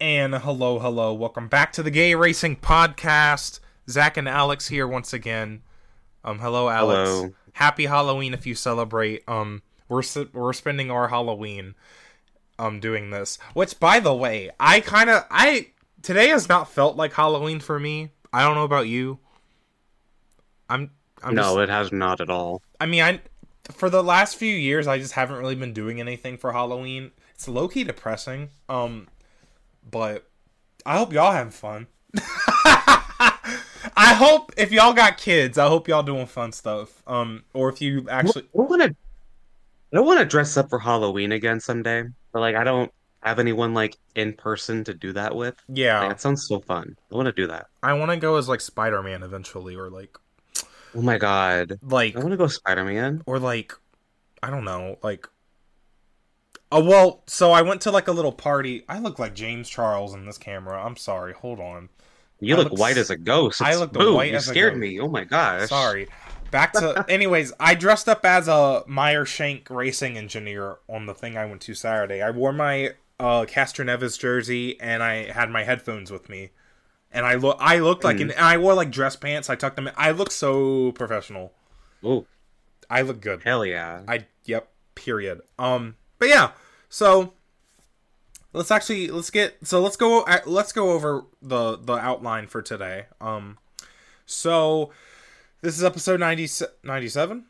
And hello, hello, welcome back to the Gay Racing Podcast. Zack and Alex here once again. Um, hello, Alex. Hello. Happy Halloween if you celebrate. Um, we're we're spending our Halloween, um, doing this. Which, by the way, I kind of I today has not felt like Halloween for me. I don't know about you. I'm. I'm no, just- it has not at all. I mean, I for the last few years, I just haven't really been doing anything for Halloween. It's low key depressing. Um, but I hope y'all having fun. I hope if y'all got kids, I hope y'all doing fun stuff. Um, or if you actually, I want to. I don't want to dress up for Halloween again someday. But like, I don't have anyone like in person to do that with. Like, yeah, that sounds so fun. I want to do that. I want to go as like Spider Man eventually, or like, Oh my god, like, I want to go Spider Man. or like, I don't know, like. Oh well, so I went to like a little party. I look like James Charles in this camera. I'm sorry. Hold on. You I look look white as a ghost. I look Boo, white you as a scared ghost. me. Oh my gosh. Sorry. Back to anyways, I dressed up as a Meyer Shank racing engineer on the thing I went to Saturday. I wore my uh Neves jersey and I had my headphones with me. And I look I looked like an and I wore like dress pants. I tucked them in. I look so professional. Oh I look good. hell yeah. I yep, period. Um but yeah. So let's actually let's get so let's go uh, let's go over the the outline for today. Um so this is episode 90, 97?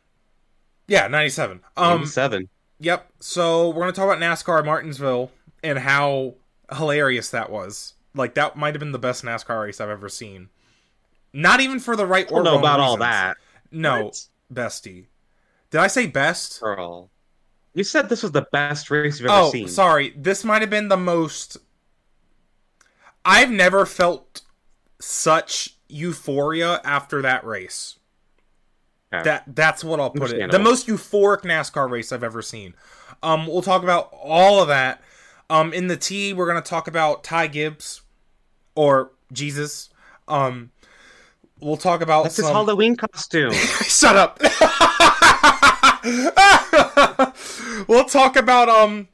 Yeah, 97. Um Seven. yep. So we're going to talk about NASCAR Martinsville and how hilarious that was. Like that might have been the best NASCAR race I've ever seen. Not even for the right I or know about all that. No, What? bestie. Did I say best? Girl. You said this was the best race you've ever Oh, seen. sorry. This might have been the most. I've never felt such euphoria after that race. Okay. That that's what I'll put it. The most euphoric NASCAR race I've ever seen. Um, we'll talk about all of that. Um, in the T, we're gonna talk about Ty Gibbs or Jesus. Um, we'll talk about That's his Halloween costume. Shut up. we'll talk about um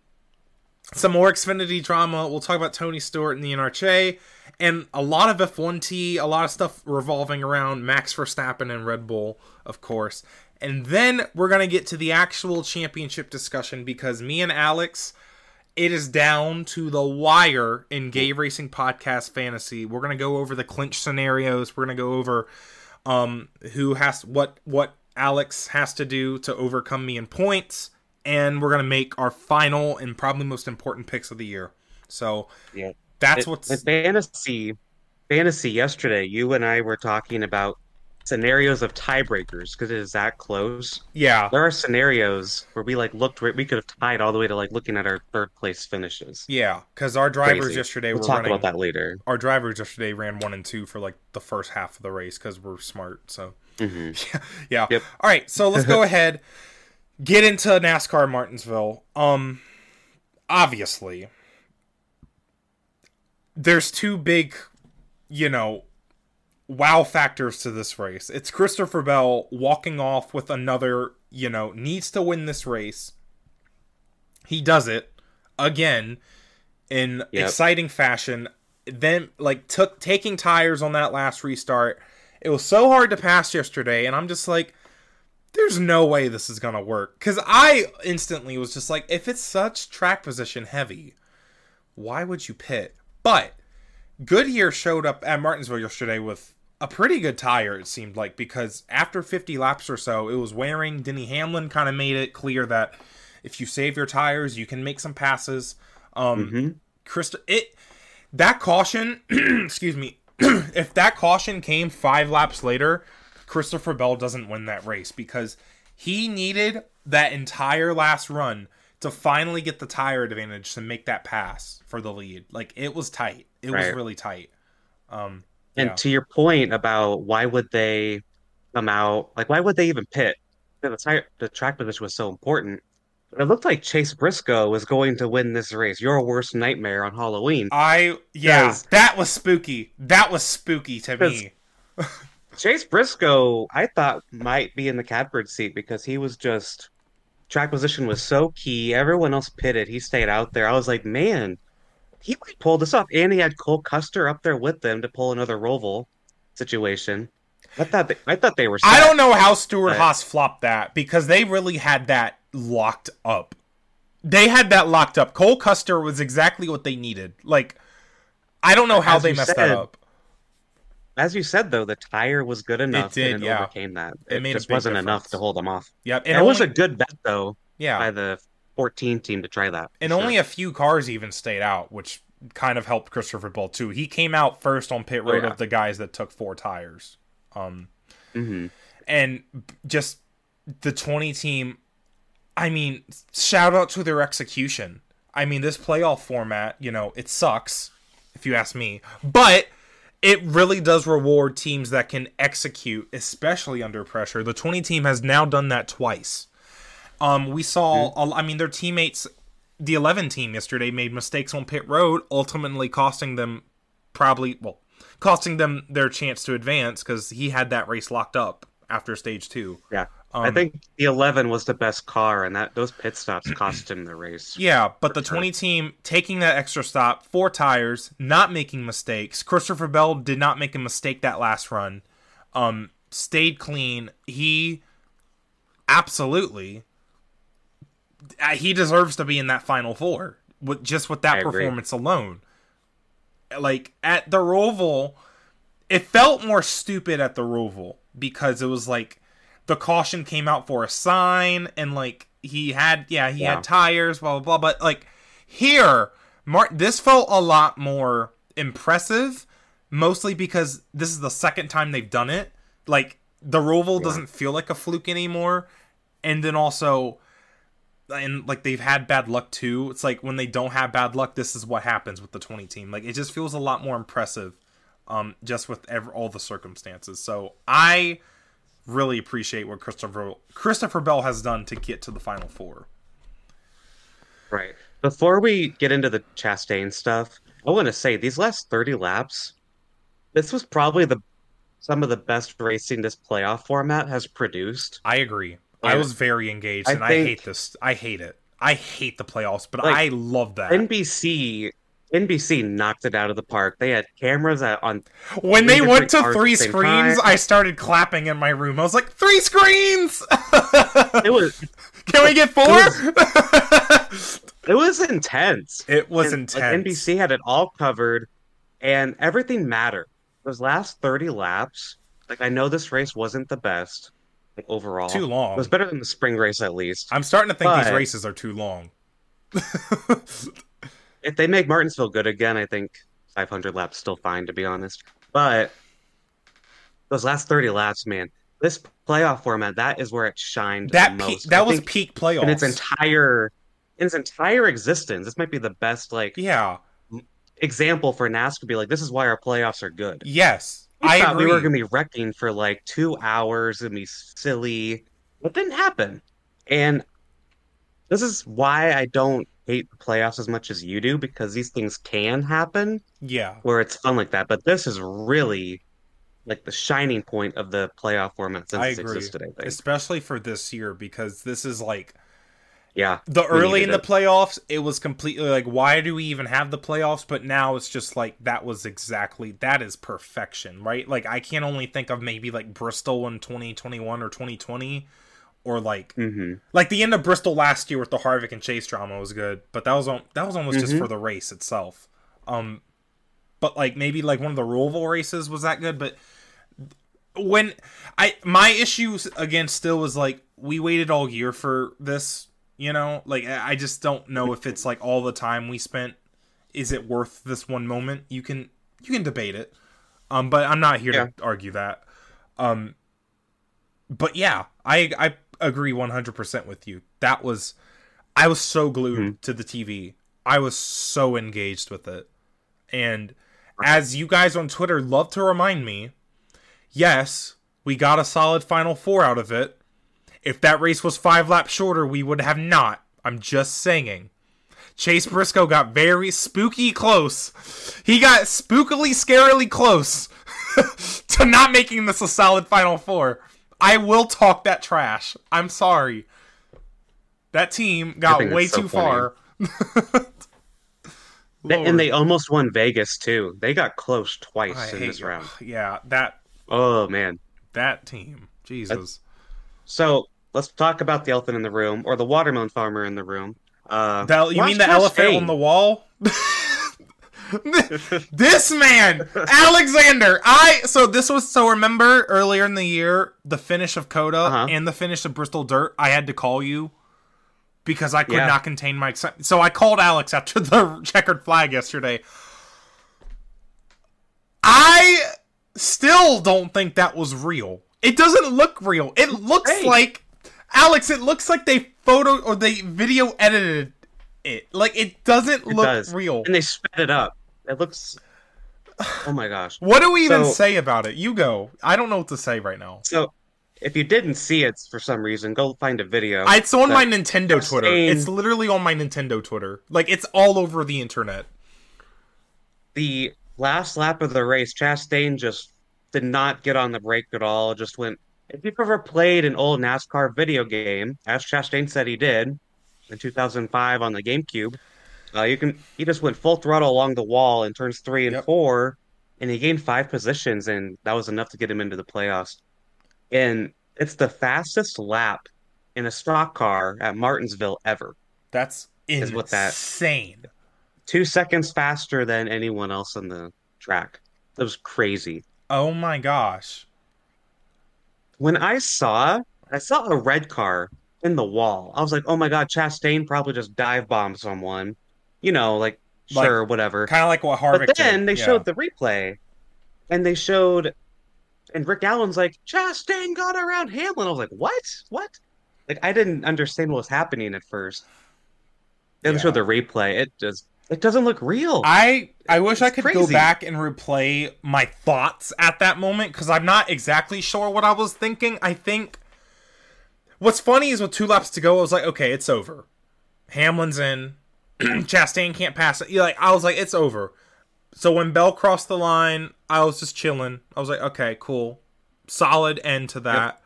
some more Xfinity drama. We'll talk about Tony Stewart and the NHRA and a lot of F1 tea, a lot of stuff revolving around Max Verstappen and Red Bull, of course. And then we're going to get to the actual championship discussion because me and Alex it is down to the wire in Gay Racing Podcast Fantasy. We're gonna go over the clinch scenarios. We're gonna go over um who has what what Alex has to do to overcome me in points, and we're gonna make our final and probably most important picks of the year. So Yeah. that's what's in fantasy fantasy yesterday you and i were talking about scenarios of tiebreakers because it is that close yeah there are scenarios where we like looked where we could have tied all the way to like looking at our third place finishes yeah because our drivers Crazy. yesterday we'll were talk running. about that later Our drivers yesterday ran one and two for like the first half of the race because we're smart. So hmm yeah. Yep. All right, so let's go ahead get into NASCAR Martinsville. Um obviously there's two big, you know, wow factors to this race. It's Christopher Bell walking off with another, you know, needs to win this race. He does it again in Yep. exciting fashion. Then like took taking tires on that last restart. It was so hard to pass yesterday and I'm just like there's no way this is going to work cuz I instantly was just like if it's such track position heavy, why would you pit? But Goodyear showed up at Martinsville yesterday with a pretty good tire, it seemed like, because after 50 laps or so, it was wearing. Denny Hamlin kind of made it clear that if you save your tires, you can make some passes. Um, hmm Christ- it that caution, excuse me, if that caution came five laps later, Christopher Bell doesn't win that race because he needed that entire last run to finally get the tire advantage to make that pass for the lead. Like it was tight. It was really tight. Um and yeah. to your point about why would they come out like why would they even pit the tire the track position was so important it looked like chase briscoe was going to win this race your worst nightmare on halloween I yeah, that was spooky. That was spooky to me. Chase Briscoe, I thought might be in the catbird seat because he was just track position was so key. Everyone else pitted. He stayed out there. I was like, man, he might pull this off. And he had Cole Custer up there with them to pull another Roval situation. I thought they, I thought they were. Set. I don't know how Stewart Haas flopped that because they really had that locked up. They had that locked up. Cole Custer was exactly what they needed. Like, I don't know how As they messed said, that up. As you said, though, the tire was good enough It did, and it yeah. overcame that. It It, made just wasn't enough to hold them off. Yep, And it was a good bet, though, yeah, by the 14 team to try that. and only a few cars even stayed out, which kind of helped Christopher Bell too. He came out first on pit Oh, road yeah. of the guys that took four tires. Um, hmm and just the 20 team i mean shout out to their execution i mean this playoff format you know it sucks if you ask me but it really does reward teams that can execute especially under pressure. The 20 team has now done that twice. Um we saw a- i mean their teammates the 11 team yesterday made mistakes on pit road ultimately costing them probably well costing them their chance to advance because he had that race locked up after stage two. Yeah. I Um, think the 11 was the best car, and that those pit stops cost him the race. Yeah, but the sure. 20 team taking that extra stop, four tires, not making mistakes. Christopher Bell did not make a mistake that last run. Um, stayed clean. He absolutely uh, he deserves to be in that final four with just with that I agree. performance alone. Like at the Roval, it felt more stupid at the Roval because it was like the caution came out for a sign and like he had yeah he Yeah. had tires blah blah blah but like here Mart this felt a lot more impressive mostly because this is the second time they've done it. Like the Roval doesn't feel like a fluke anymore and then also and like they've had bad luck too. It's like when they don't have bad luck this is what happens with the 20 team. Like it just feels a lot more impressive um just with ever all the circumstances. So i really appreciate what christopher christopher bell has done to get to the final four. Right. Before we get into the Chastain stuff, I want to say these last 30 laps, this was probably the some of the best racing this playoff format has produced. i agree. I was very engaged I and i hate this. I hate it. I hate the playoffs but Like, i love that. NBC NBC knocked it out of the park. They had cameras on when they went to three screens i started clapping in my room i was like three screens it was can we get four it was intense. it was And, intense Like, NBC had it all covered, and everything mattered. Those last 30 laps, like I know this race wasn't the best like, overall. Too long. It was better than the spring race at least. I'm starting to think these races are too long. If they make Martinsville good again, I think 500 laps still fine to be honest. But those last 30 laps, man, this playoff format, that is where it shined That the pe- most. that I was peak playoffs. in its entire in its entire existence. This might be the best like yeah. example for NASCAR. Be like, this is why our playoffs are good. Yes. We I thought agree. we were gonna be wrecking for like two hours and be silly. It didn't happen. And this is why I don't hate the playoffs as much as you do, because these things can happen yeah. where it's fun like that. But this is really like the shining point of the playoff format since I agree. existed, I think. Especially for this year because this is like Yeah. the early in the playoffs, it was completely like why do we even have the playoffs? But now it's just like that was exactly that is perfection, right? Like I can only think of maybe like Bristol in 2021 or 2020 or like hmm like the end of Bristol last year with the Harvick and Chase drama was good, but that was on that was almost just Mhm. for the race itself. Um, but like maybe like one of the Roval races was that good, but when I my issues again still was like we waited all year for this, you know, like I I just don't know if it's like all the time we spent is it worth this one moment? You can you can debate it, um, but I'm not here to argue that. Um, but yeah, I I agree 100% with you. That was I was so glued Mhm. to the TV. I was so engaged with it. And as you guys on Twitter love to remind me, yes, we got a solid final 4 out of it. If that race was 5 laps shorter, we would have not. I'm just saying. Chase Briscoe got very spooky close. He got spookily, scarily close to not making this a solid Final Four. I will talk that trash. I'm sorry. That team got way so too funny. far. And they almost won Vegas too. They got close twice I in this round. Yeah, that Oh man. that team. Jesus. So let's talk about the elephant in the room or the watermelon farmer in the room. Uh, The- you mean the elephant on the wall? this man, Alexander. I so this was so remember earlier in the year the finish of COTA Uh-huh. and the finish of Bristol Dirt. I had to call you because I could Yeah. not contain my excitement. So I called Alex after the checkered flag yesterday. I still don't think that was real. It doesn't look real. It looks Hey. like Alex. It looks like they photo or they video edited it. Like it doesn't It look does. real. And they sped it up. It looks. Oh my gosh. What do we even So- say about it? You go. I don't know what to say right now. So, if you didn't see it for some reason, go find a video. Ah, it's on my Nintendo Twitter. It's literally on my Nintendo Twitter. Like it's all over the internet. the last lap of the race, Chastain just did not get on the brake at all. Just went. If you've ever played an old NASCAR video game, as Chastain said he did in 2005 on the GameCube, uh, you can. He just went full throttle along the wall in turns three and Yep. four, and he gained five positions, and that was enough to get him into the playoffs. And it's the fastest lap in a stock car at Martinsville ever. That's Is what that- insane. Two seconds faster than anyone else on the track. That was crazy. Oh my gosh. When I saw, I saw a red car in the wall. I was like, oh my God, Chastain probably just dive bombed someone. You know, like, Like, sure, whatever. Kind of like what Harvick But then did. they Yeah. showed the replay and they showed, and Rick Allen's like, Chastain got around Hamlin. I was like, what? What? Like, I didn't understand what was happening at first. Then they Yeah. showed the replay. It just, it doesn't look real. I I wish I It's could go back and replay my thoughts at that moment because I'm not exactly sure what I was thinking. I think what's funny is with two laps to go, I was like, okay, it's over. Hamlin's in. Chastain can't pass it. Like I was like, it's over. So when Bell crossed the line, I was just chilling. I was like, okay, cool, solid end to that.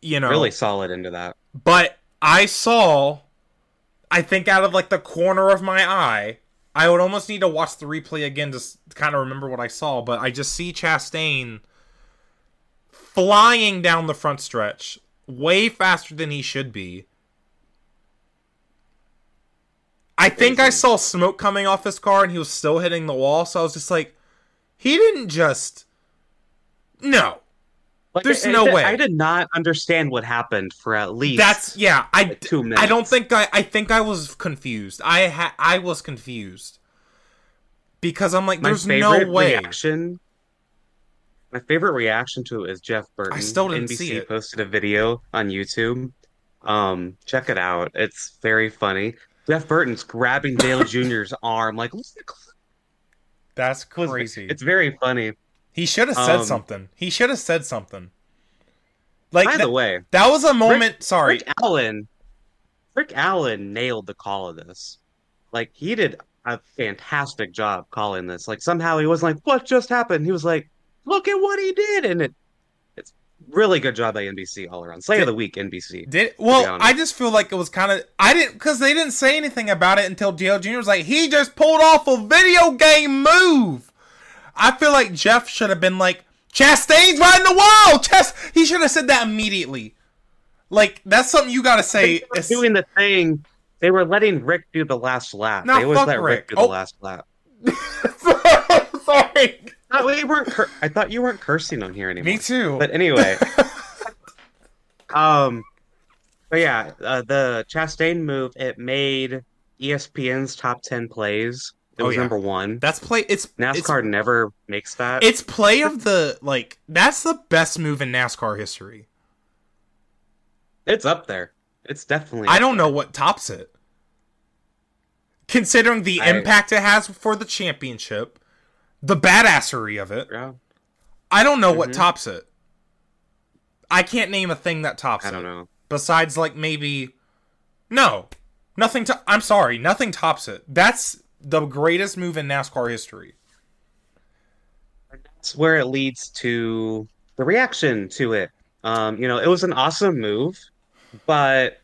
You know, really solid into that. but I saw, I think out of like the corner of my eye, I would almost need to watch the replay again to kind of remember what I saw. But I just see Chastain flying down the front stretch way faster than he should be. I think I saw smoke coming off his car and he was still hitting the wall. So I was just like, he didn't just. No. Like, There's I- no I, way. I did not understand what happened for at least That's yeah. I like two I don't think I. I think I was confused. I ha- I was confused because I'm like, my there's no way. reaction. My favorite reaction to it is Jeff Burton. I still didn't NBC see it. posted a video on YouTube. Um, check it out. It's very funny. Jeff Burton's grabbing Dale Jr.'s arm, like That's crazy. It's very funny. he should have said um, something. He should have said something. Like By that, the way, that was a moment. sorry, Rick Allen, Rick Allen nailed the call of this. Like he did a fantastic job calling this. Like somehow he wasn't like, "What just happened?" He was like, "Look at what he did," and it, really good job by NBC all around. Slay of the week, NBC. Did well? I just feel like it was kind of I didn't because they didn't say anything about it until Dale Jr. was like he just pulled off a video game move. I feel like Jeff should have been like Chastain's riding the wall. Chast he should have said that immediately. Like that's something you got to say. They were doing the thing. They were letting Rick do the last lap. They always let Rick, Rick. do the Oh. last lap. Sorry, No, we weren't. Cur- I thought you weren't cursing on here anymore. me too. But anyway, um, but yeah, uh, the Chastain move it made ESPN's top ten plays. It Oh, was yeah. number one. that's play. It's NASCAR never makes that. It's, it's play of the like. That's the best move in NASCAR history. It's up there. It's definitely. I don't know what tops it. Considering the I- impact it has for the championship, the badassery of it, Yeah, I don't know what Mhm. tops it. I can't name a thing that tops it. I don't it. know. Besides, like maybe, no, nothing. To- I'm sorry, nothing tops it. That's the greatest move in NASCAR history. That's where it leads to the reaction to it. Um, you know, it was an awesome move, but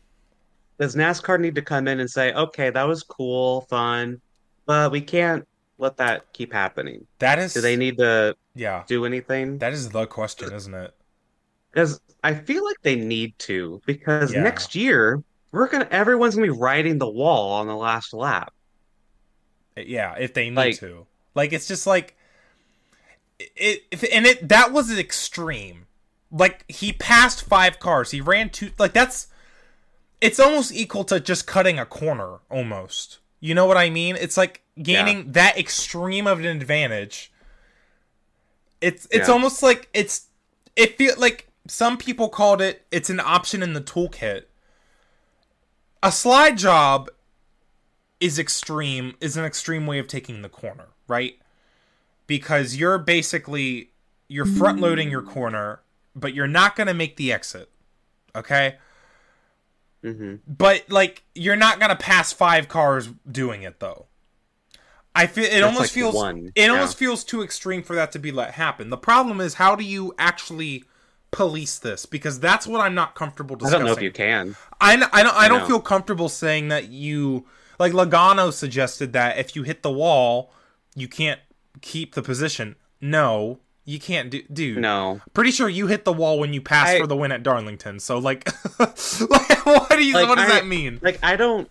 does NASCAR need to come in and say, okay, that was cool, fun, But we can't let that keep happening. That is Do they need to Yeah. do anything? That is the question, isn't it? Because I feel like they need to. Because Yeah. next year we're gonna everyone's gonna be riding the wall on the last lap. Uh, yeah, if they need Like- to. Like it's just like it if, and it that was extreme. Like he passed five cars. He ran two like that's it's almost equal to just cutting a corner almost. You know what I mean? It's like gaining that extreme of an advantage. It's it's Yeah. almost like it's it feel like some people called it it's an option in the toolkit. A slide job is extreme is an extreme way of taking the corner, right? Because you're basically you're front loading your corner, but you're not going to make the exit. Okay? Hmm But like you're not going to pass 5 cars doing it though. I feel it That's almost like feels one, it yeah. almost feels too extreme for that to be let happen. The problem is how do you actually police this because that's what I'm not comfortable I discussing. don't know if you can. I, n- I don't I don't feel comfortable saying that you like Logano suggested that if you hit the wall, you can't keep the position. No, you can't do. Dude, No. pretty sure you hit the wall when you passed I- for the win at Darlington. So like, like what do you? Like, what does I- that mean? Like I don't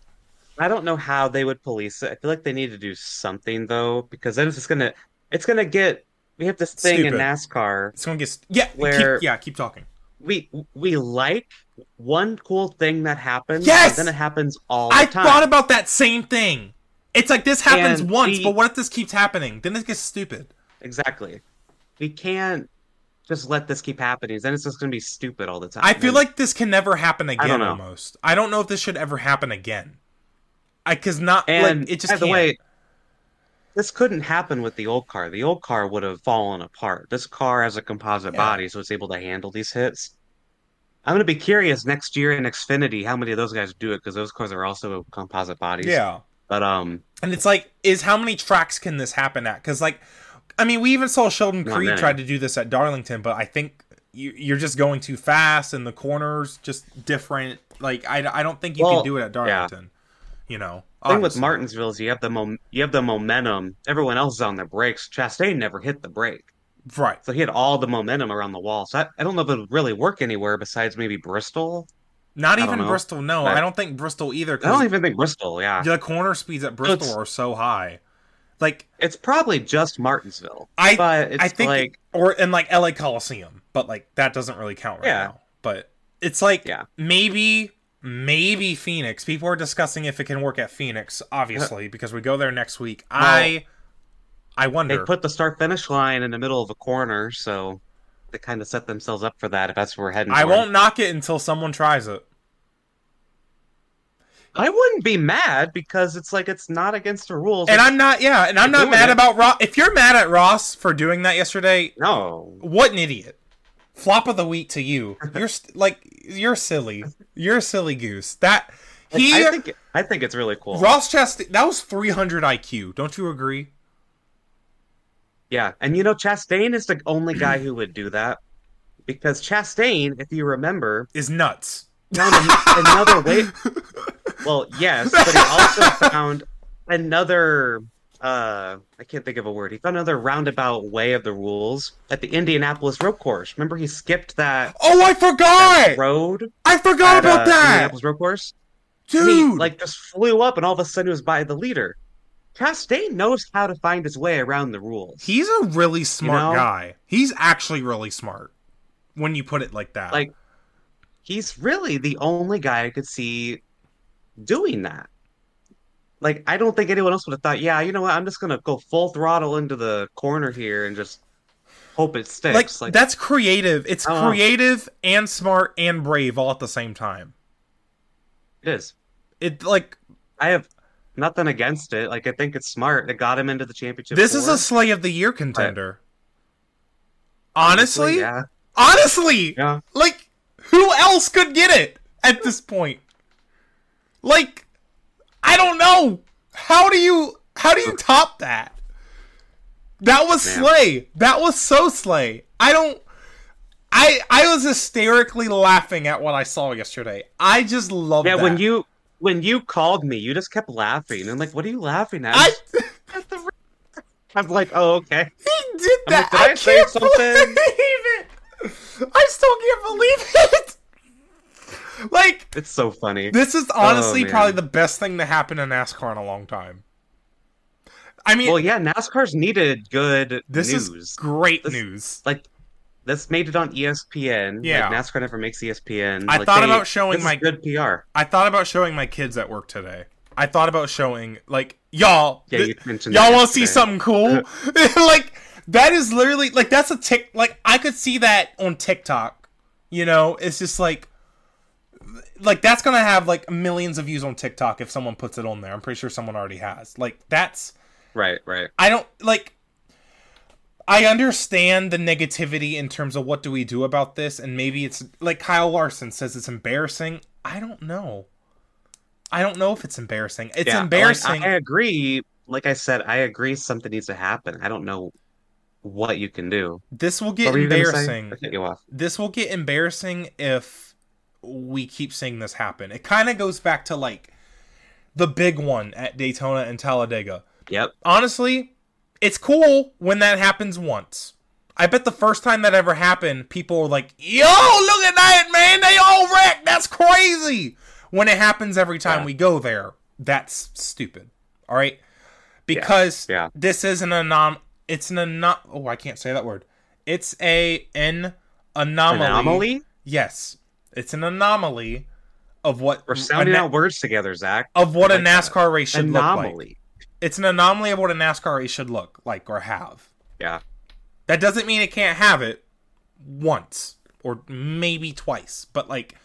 I don't know how they would police it. I feel like they need to do something though, because then it's just gonna it's gonna get we have this thing in NASCAR. It's gonna get yeah. Where- keep, yeah, keep talking. We we like one cool thing that happens, Yes! and then it happens all the I thought about that same thing. It's like this happens And once, the- but what if this keeps happening? Then it gets stupid. Exactly. We can't just let this keep happening. Then it's just gonna be stupid all the time. I feel And- like this can never happen again. don't know. Almost, I don't know if this should ever happen again. I because not and like it just by the can't. way, this couldn't happen with the old car. The old car would have fallen apart. This car has a composite Yeah. body, so it's able to handle these hits. I'm gonna be curious next year in Xfinity how many of those guys do it because those cars are also composite bodies. yeah, But um, and it's like, is how many tracks can this happen at? Because like, I mean, we even saw Sheldon Creed try to do this at Darlington, but I think you, you're just going too fast, and the corners just different. Like, I, I don't think you Well, can do it at Darlington. You know, the thing with. Martinsville is you have the mom- you have the momentum. Everyone else is on their brakes. Chastain never hit the brake. right? So he had all the momentum around the wall. So I, I don't know if it would really work anywhere besides maybe Bristol. Not I even. Bristol. No, But- I don't think Bristol either. I don't even think Bristol, yeah. the corner speeds at Bristol it's- are so high. Like It's probably just Martinsville. I, but it's I think, like or in like LA Coliseum, but like that doesn't really count right Yeah. now. But it's like Yeah. maybe, maybe Phoenix. People are discussing if it can work at Phoenix, obviously, because we go there next week. I, I wonder. they put the start finish line in the middle of a corner, so they kind of set themselves up for that if that's where we're heading I toward. won't knock it until someone tries it. I wouldn't be mad because it's like it's not against the rules. And I'm not, yeah, and I'm not mad it. about Ross. If you're mad at Ross for doing that yesterday, no. what an idiot. Flop of the week to you. You're st- like you're silly. You're a silly goose. That he I think I think it's really cool. Ross Chastain that was 300 IQ. Don't you agree? Yeah, and you know Chastain is the only guy who would do that because Chastain, if you remember, Is nuts. Found another way. Well, yes, but he also found another. Uh, I can't think of a word. He found another roundabout way of the rules at the Indianapolis road course. Remember, he skipped that, Oh, I forgot. that road I forgot at about uh, that. Indianapolis road course. Dude. he like just flew up, and all of a sudden, he was by the leader. Chastain knows how to find his way around the rules. He's a really smart know? guy. He's actually really smart when you put it like that. Like, he's really the only guy I could see doing that. Like, I don't think anyone else would have thought, yeah, you know what, I'm just gonna go full throttle into the corner here and just hope it like, sticks. Like, that's creative. It's I creative and smart and brave all at the same time. it is. It like I have nothing against it. Like, I think it's smart. It got him into the championship. this is a slay of the year contender. Honestly, yeah, honestly, yeah. like else could get it at this point? Like I don't know. How do you how do you top that? That was Man. slay. That was so slay. I don't I I was hysterically laughing at what I saw yesterday. I just love Yeah, that. when you when you called me, you just kept laughing and like, what are you laughing at? I at the race. I'm like, oh, okay. He did I'm like, that. did I, I can't something? believe it. I still can't believe it. Like It's so funny. this is honestly Oh, probably the best thing to happen in NASCAR in a long time. I mean, Well, yeah, NASCAR's needed good this news. is great This- news. Like, this made it on ESPN. Yeah. Like, NASCAR never makes ESPN. I Like, thought they- about showing my- good PR. I thought about showing my kids at work today. I thought about showing like y'all. Yeah, you mentioned y'all want to see something cool? like that is literally like that's a tick. Like I could see that on TikTok. You know, it's just like like that's gonna have like millions of views on TikTok if someone puts it on there. I'm pretty sure someone already has. Like that's Right, right. I don't like. I understand the negativity in terms of what do we do about this, and maybe it's like Kyle Larson says it's embarrassing. I don't know. I don't know if it's embarrassing. It's Yeah, embarrassing. I, I agree. Like I said, I agree something needs to happen. I don't know what you can do. this will get were you gonna say? embarrassing. You off. This will get embarrassing if we keep seeing this happen. It kind of goes back to like the big one at Daytona and Talladega. Yep. honestly, it's cool when that happens once. I bet the first time that ever happened, people were like, "Yo, look at that, man! They all wrecked. That's crazy." When it happens every time Yeah. we go there, that's stupid. All right, because yeah. this is an anom. It's an anom. Oh, I can't say that word. It's a an anomaly. Anomaly? Yes, it's an anomaly of what We're sounding na- out words together, Zack. of what I a like that. NASCAR race should look like Anomaly. it's an anomaly of what a NASCAR race should look like or have. Yeah. That doesn't mean it can't have it once or maybe twice, but like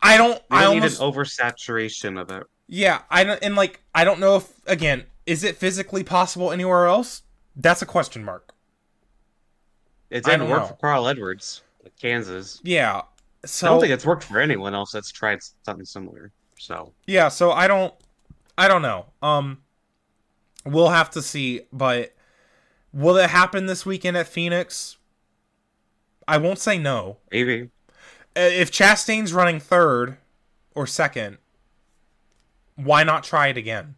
I don't We I don't need an oversaturation of it. yeah, I don't and like I don't know if again, is it physically possible anywhere else? That's a question mark. It didn't work know. for Carl Edwards, Kansas. Yeah. I don't think it's worked for anyone else that's tried something similar. So yeah, so I don't I don't know. Um we'll have to see, but will it happen this weekend at Phoenix? I won't say no. maybe. If Chastain's running third or second, why not try it again?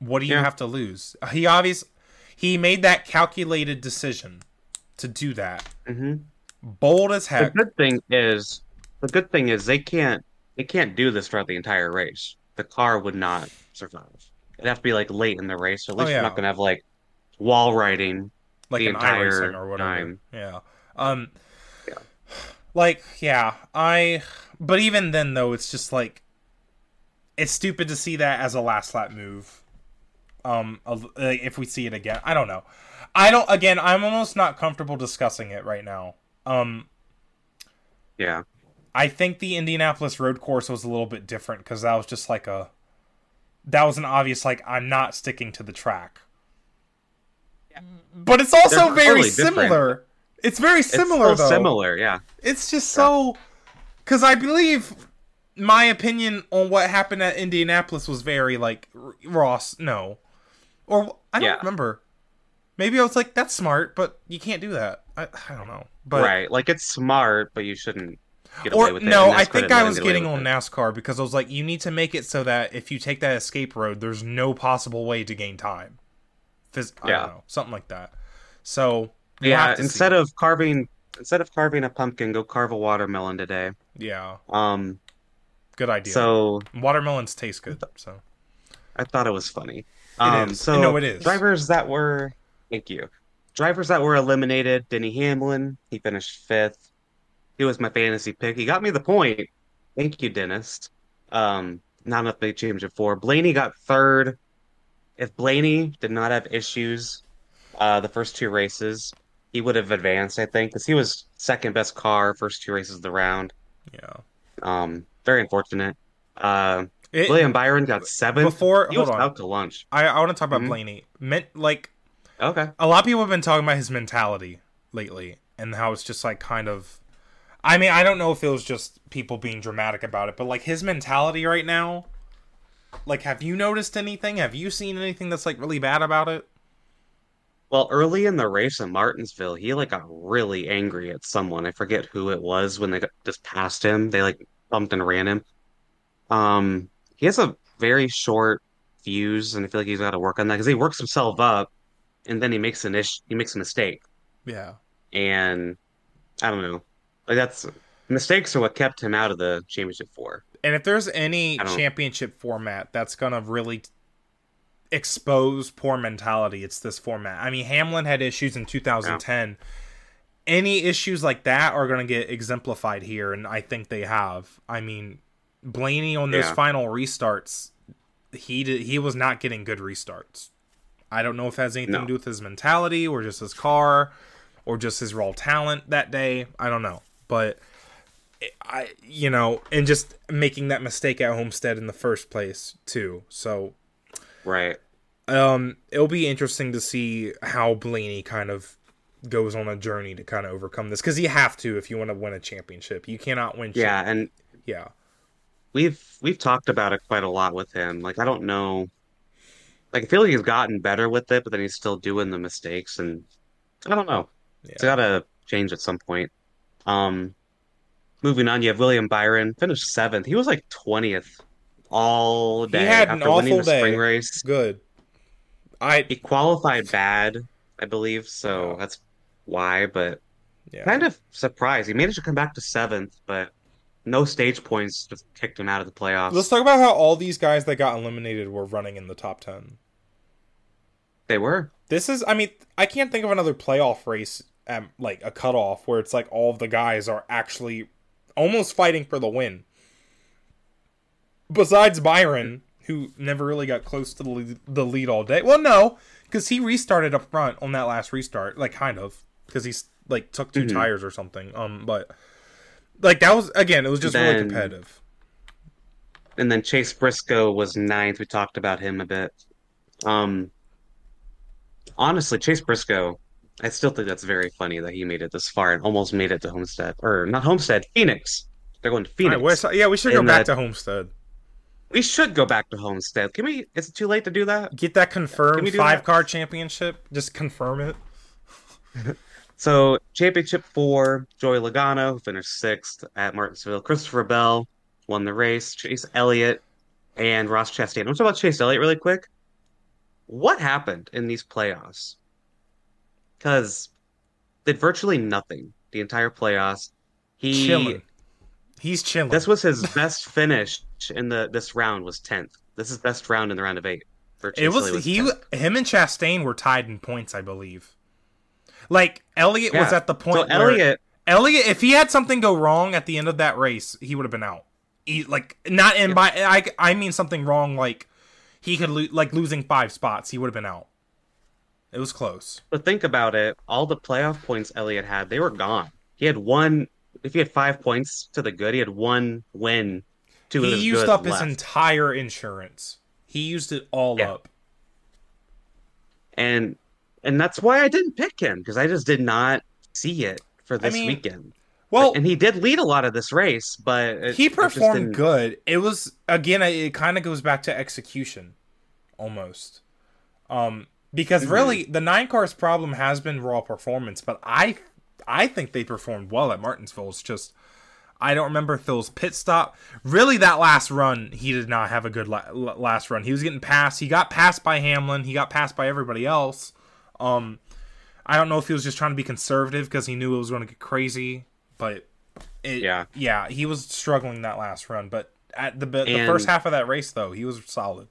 What do you Yeah. have to lose? He obvious he made that calculated decision to do that. hmm Bold as heck. The good thing is, the good thing is they can't they can't do this throughout the entire race. The car would not survive. It'd have to be like late in the race, so at Oh, least yeah. you're not gonna have like wall riding. like the an entire or whatever. time. Yeah. Um Yeah. like yeah, I but even then though it's just like it's stupid to see that as a last lap move. Um if we see it again. I don't know. I don't again, I'm almost not comfortable discussing it right now. Um Yeah. I think the Indianapolis road course was a little bit different cuz that was just like a that was an obvious like I'm not sticking to the track. But it's also They're very totally different. similar. It's very It's similar still though. similar, yeah. It's just so because I believe my opinion on what happened at Indianapolis was very like Ross. No, or I don't Yeah. remember. Maybe I was like, "That's smart," but you can't do that. I, I don't know. But right. Like it's smart, but you shouldn't get away or with it. no, and I think I was getting on it. NASCAR because I was like, you need to make it so that if you take that escape road, there's no possible way to gain time. Phys- I Yeah. don't know, something like that. So Yeah, instead of carving instead of carving a pumpkin, go carve a watermelon today. yeah, Um good idea. so watermelons taste good. So I thought it was funny. Um is. so No, it is. drivers that were thank you. Drivers that were eliminated, Denny Hamlin, he finished fifth. He was my fantasy pick. He got me the point. Thank you, Dennis. Um, not enough big championship four. Blaney got third. If Blaney did not have issues uh, the first two races, he would have advanced, I think, because he was second best car first two races of the round. yeah. Um, very unfortunate. Uh, It- William Byron got seventh. Before- he hold was on. out to lunch. I, I want to talk about Mhm. Blaney. Meant like Okay. a lot of people have been talking about his mentality lately and how it's just like kind of. I mean, I don't know if it was just people being dramatic about it, but like his mentality right now. Like, have you noticed anything? Have you seen anything that's like really bad about it? Well, early in the race in Martinsville, he like got really angry at someone. I forget who it was when they got, just passed him. They like bumped and ran him. Um, he has a very short fuse, and I feel like he's got to work on that because he works himself up, and then he makes an ish, he makes a mistake, Yeah. and I don't know, like that's mistakes are what kept him out of the championship four. And if there's any championship format that's gonna really expose poor mentality, it's this format. I mean, Hamlin had issues in 2010. Any issues like that are gonna get exemplified here, and I think they have. I mean, Blaney on those Yeah. final restarts, he did, he was not getting good restarts. I don't know if it has anything No. to do with his mentality or just his car or just his raw talent that day. I don't know, but I you know, and just making that mistake at Homestead in the first place too. So Right. um it'll be interesting to see how Blaney kind of goes on a journey to kind of overcome this because you have to if you want to win a championship. You cannot win. Yeah, and yeah, we've we've talked about it quite a lot with him. Like I don't know, like I feel like he's gotten better with it, but then he's still doing the mistakes, and I don't know. It's got to change at some point. Um, moving on, you have William Byron finished seventh. He was like twentieth all day He had an winning awful the spring day. race. Good. I He qualified bad, I believe, so Yeah. that's why. But yeah. kind of surprised. He managed to come back to seventh, but no stage points just kicked him out of the playoffs. Let's talk about how all these guys that got eliminated were running in the top ten. They were. This is, I mean, I can't think of another playoff race at like a cutoff where it's like all of the guys are actually almost fighting for the win. Besides Byron, who never really got close to the lead, the lead all day. Well, no, because he restarted up front on that last restart, like kind of, because he's like took 2 Mhm. tires or something. Um, but like that was again, it was just really competitive. And then Chase Briscoe was ninth. We talked about him a bit. Um, honestly, Chase Briscoe, I still think that's very funny that he made it this far and almost made it to Homestead. Or not Homestead, Phoenix. They're going to Phoenix. right, yeah, we should go back that- to Homestead. We should go back to Homestead. Can we? Is it too late to do that? Get that Can confirmed five that? car championship. Just confirm it. So, championship four, Joey Logano finished sixth at Martinsville. Christopher Bell won the race. Chase Elliott and Ross Chastain. Let's talk about Chase Elliott really quick. What happened in these playoffs? Because did virtually nothing the entire playoffs. He chilling. He's chilling. this was his best finish in the this round was tenth. This is best round in the round of eight. it was, he 10th. him and Chastain were tied in points, I believe. Like Elliott was at the point So where Elliott Elliott, if he had something go wrong at the end of that race, he would have been out. He, like not in by I I mean something wrong like he could lo- like losing five spots, he would have been out. It was close. But think about it. All the playoff points Elliott had, they were gone. He had one. If he had five points to the good, he had one win to he used up left. his entire insurance. He used it all Yeah. up. and and that's why I didn't pick him because I just did not see it for this mean, weekend. Well, and he did lead a lot of this race, but it, he performed didn't- good. It was again, it, it kind of goes back to execution, almost. Um, because Mhm. really, the nine cars problem has been raw performance, but I, I think they performed well at Martinsville. It's just I don't remember Phil's pit stop. Really, that last run, he did not have a good la- last run. He was getting passed. He got passed by Hamlin. He got passed by everybody else. Um, I don't know if he was just trying to be conservative because he knew it was going to get crazy, but it, Yeah. yeah, he was struggling that last run. But at the the And- first half of that race, though, he was solid.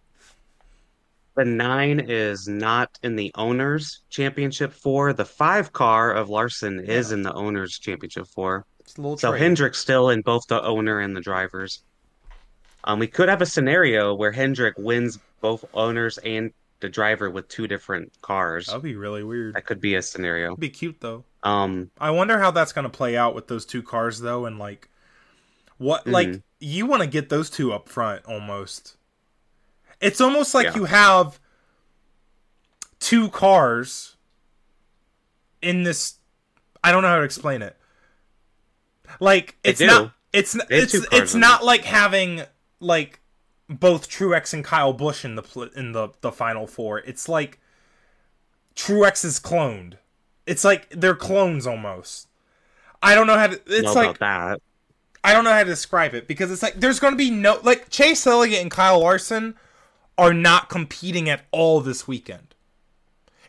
The nine is not in the owners championship four. The five car of Larson is in the owners championship four. It's a little So trade. Hendrick's still in both the owner and the drivers. Um, we could have a scenario where Hendrick wins both owners and the driver with two different cars. That'd be really weird. That could be a scenario. That'd be cute though. Um, I wonder how that's going to play out with those two cars though, and like what like Mhm. you want to get those two up front almost. It's almost like Yeah. you have two cars in this. I don't know how to explain it. Like it's not. It's it's it's not like having like both Truex and Kyle Busch in the pl- in the the final four. It's like Truex is cloned. It's like they're clones almost. I don't know how to. It's know like that. I don't know how to describe it because it's like there's going to be no like Chase Elliott and Kyle Larson are not competing at all this weekend.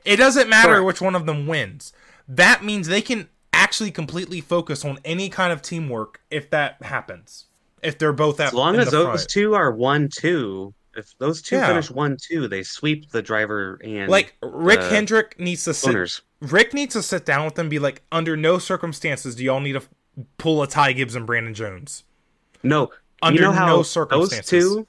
It doesn't matter Correct. which one of them wins. That means they can actually completely focus on any kind of teamwork if that happens. If they're both at As long as those front. two are one two, if those two Yeah. finish one two, they sweep the driver and like Rick Hendrick needs to sit owners. Rick needs to sit down with them and be like, under no circumstances do y'all need to pull a Ty Gibbs and Brandon Jones. No, Under you know no those circumstances. two,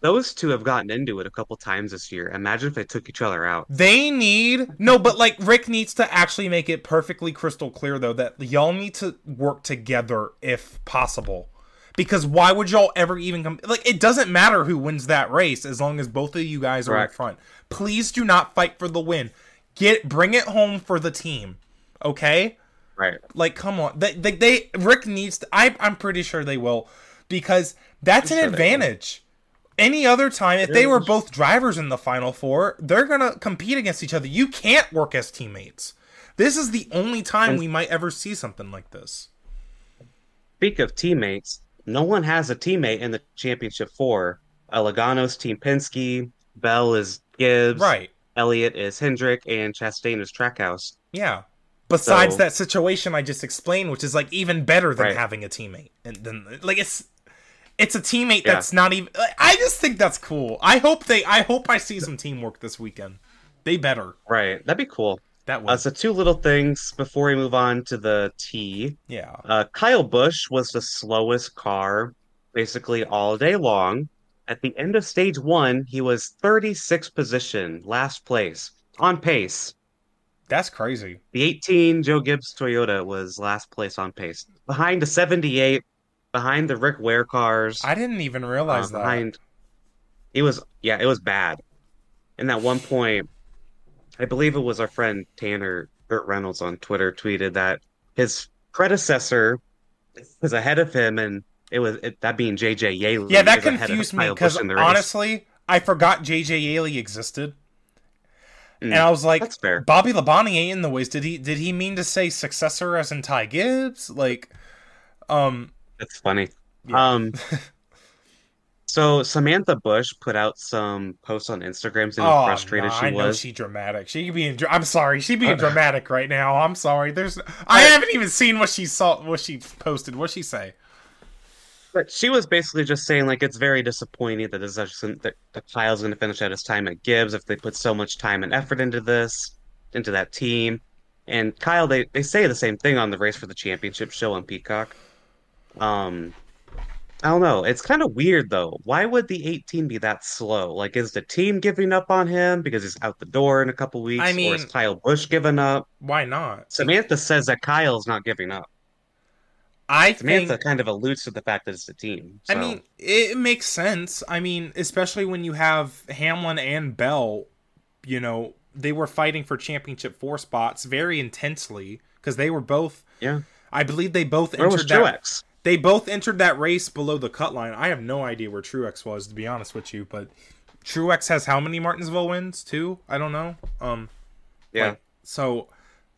those two have gotten into it a couple times this year. Imagine if they took each other out. They need no, but like Rick needs to actually make it perfectly crystal clear though that y'all need to work together if possible. Because why would y'all ever even come? Like it doesn't matter who wins that race as long as both of you guys are in Correct. front. Please do not fight for the win. Get bring it home for the team. Okay? Right. Like, come on. They, they, they Rick needs to. I, I'm pretty sure they will because that's I'm an sure advantage. Any other time, if they were both drivers in the final four, they're gonna compete against each other. You can't work as teammates. This is the only time we might ever see something like this. Speak of teammates, no one has a teammate in the championship four. Uh, Logano's Team Penske, Bell is Gibbs, Right? Elliott is Hendrick, and Chastain is Trackhouse. Yeah. Besides So- that situation I just explained, which is like even better than Right. having a teammate, and then like it's it's a teammate Yeah. that's not even. like, I just think that's cool. I hope they. I hope I see some teamwork this weekend. They better. Right, that'd be cool. That would. Uh, so two little things before we move on to the tea. yeah. Uh, Kyle Busch was the slowest car basically all day long. At the end of stage one, he was 36th position, last place, on pace. That's crazy. The 18 Joe Gibbs Toyota was last place on pace, behind the 78, behind the Rick Ware cars. I didn't even realize uh, that. behind. It was yeah, it was bad. And at one point, I believe it was our friend Tanner Burt Reynolds on Twitter tweeted that his predecessor was ahead of him, and it was it, that being JJ Yeley. yeah, that was ahead of confused me because Busch in the race. honestly, I forgot JJ Yeley existed, Mm, and I was like, that's fair. Bobby Labonte ain't in the ways. Did he? Did he mean to say successor as in Ty Gibbs? Like, um, That's funny. Yeah. Um, so Samantha Busch put out some posts on Instagram saying oh, how frustrated nah, she I know was. she dramatic. She being. I'm sorry. She being Uh, dramatic right now. I'm sorry. There's. I haven't even seen what she saw. What she posted. What she say? But she was basically just saying like it's very disappointing that this isn't- that, Kyle's going to finish at his time at Gibbs if they put so much time and effort into this, into that team. And Kyle, they, they say the same thing on the Race for the Championship show on Peacock. Um, I don't know. It's kind of weird though. Why would the 18 be that slow? Like, is the team giving up on him because he's out the door in a couple weeks? I or is mean- Kyle Busch giving up? Why not? Samantha says that Kyle's not giving up. I think. Samantha kind of alludes to the fact that it's the team. I mean, it makes sense. I mean, especially when you have Hamlin and Bell, you know, they were fighting for championship four spots very intensely because they were both. yeah. I believe they both Where was entered that. Truex? They both entered that race below the cut line. I have no idea where Truex was, to be honest with you. But Truex has how many Martinsville wins? Two? I don't know. Um, Yeah. like, so,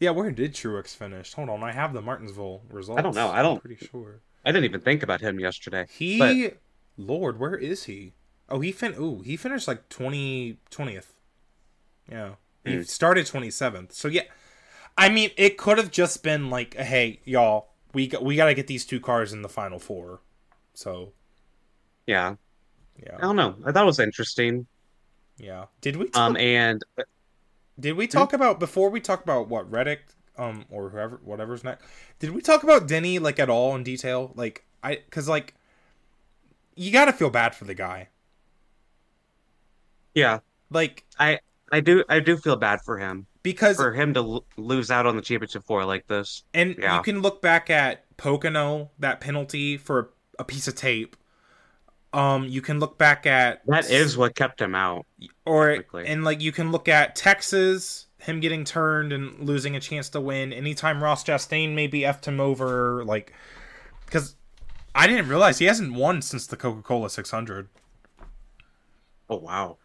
yeah, where did Truex finish? Hold on, I have the Martinsville results. I don't know. I don't- I'm pretty sure. I didn't even think about him yesterday. He, But- Lord, where is he? Oh, he fin. Ooh, he finished like 20, 20th. Yeah, he Hmm. started twenty seventh. So yeah, I mean, it could have just been like, hey, y'all, we got, we got to get these two cars in the final four. So Yeah. yeah. I don't know. I thought it was interesting. yeah. Did we talk, Um, and did we talk about before we talk about what Reddick um or whoever whatever's next? Did we talk about Denny like at all in detail? Like I because like you got to feel bad for the guy. yeah, Like I I do I do feel bad for him because for him to l lose out on the championship four like this. And Yeah. you can look back at Pocono, that penalty for a piece of tape. Um, you can look back at That is what kept him out. or quickly. and like you can look at Texas, him getting turned and losing a chance to win. Anytime Ross Chastain maybe effed him over, like because I didn't realize he hasn't won since the Coca Cola 600. Oh wow.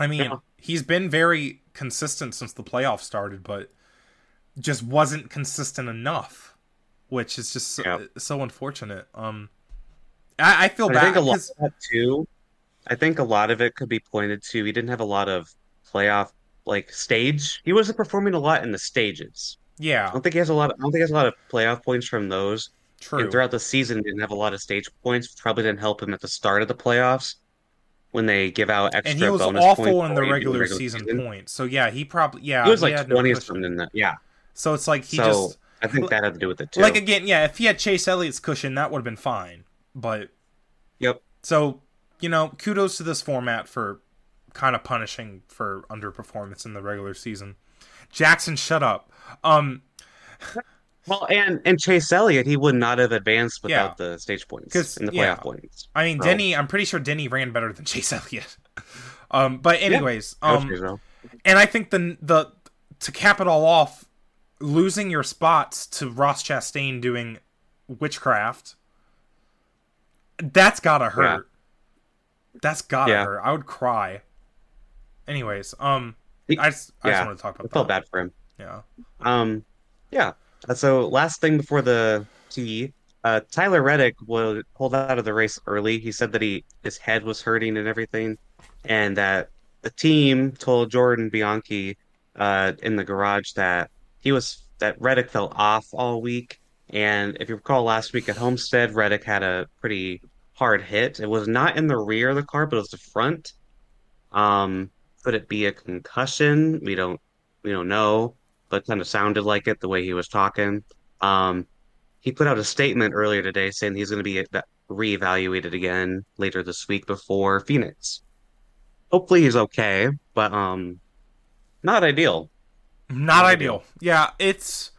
I mean, Yeah. He's been very consistent since the playoffs started, but just wasn't consistent enough, which is just so, Yep. so unfortunate. Um, I, I feel I bad think a lot 'cause- of that too I think a lot of it could be pointed to he didn't have a lot of playoff like stage. He wasn't performing a lot in the stages. Yeah, I don't think he has a lot. I don't think he has a lot of playoff points from those. And true. throughout the season, didn't have a lot of stage points. Probably didn't help him at the start of the playoffs when they give out extra. And he was awful in the what you do in the regular regular season season. points. So yeah, he probably yeah He was he like had no 20 or cushion. something in that. Yeah. So it's like he So just I think that had to do with it too. like again, yeah, if he had Chase Elliott's cushion, that would have been fine. But Yep. so, you know, kudos to this format for kind of punishing for underperformance in the regular season. Jackson, shut up. Um Well, and and Chase Elliott, he would not have advanced without Yeah. the stage points and the yeah. playoff points. I mean Denny, I'm pretty sure Denny ran better than Chase Elliott. um but anyways, I would um and I think the the to cap it all off, losing your spots to Ross Chastain doing witchcraft, that's gotta hurt. That's gotta Yeah. hurt. I would cry. Anyways, um, I just, I just want to talk I about felt that. bad for him. Yeah, Um, yeah. Uh, So last thing before the tea, uh, Tyler Reddick was pulled out of the race early. He said that he his head was hurting and everything, and that the team told Jordan Bianchi uh, in the garage that he was that Reddick fell off all week. And if you recall last week at Homestead, Reddick had a pretty hard hit. It was not in the rear of the car, but it was the front. Um, could it be a concussion? We don't we don't know but kind of sounded like it the way he was talking. Um, he put out a statement earlier today saying he's going to be eva- reevaluated again later this week before Phoenix. Hopefully he's okay, but um, not ideal. not Not ideal. Yeah, it's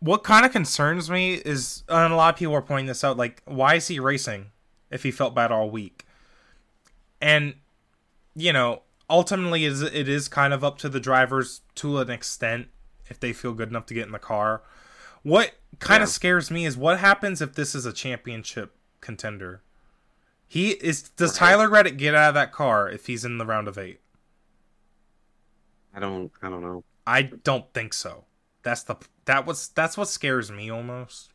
what kind of concerns me is, and a lot of people are pointing this out. Like, why is he racing if he felt bad all week? And you know, ultimately, is it is kind of up to the drivers to an extent if they feel good enough to get in the car. What kind of scares me is what happens if this is a championship contender. He is. Does Right. Tyler Reddick get out of that car if he's in the round of eight? I don't, I don't know. I don't think so. That's the that was that's what scares me almost.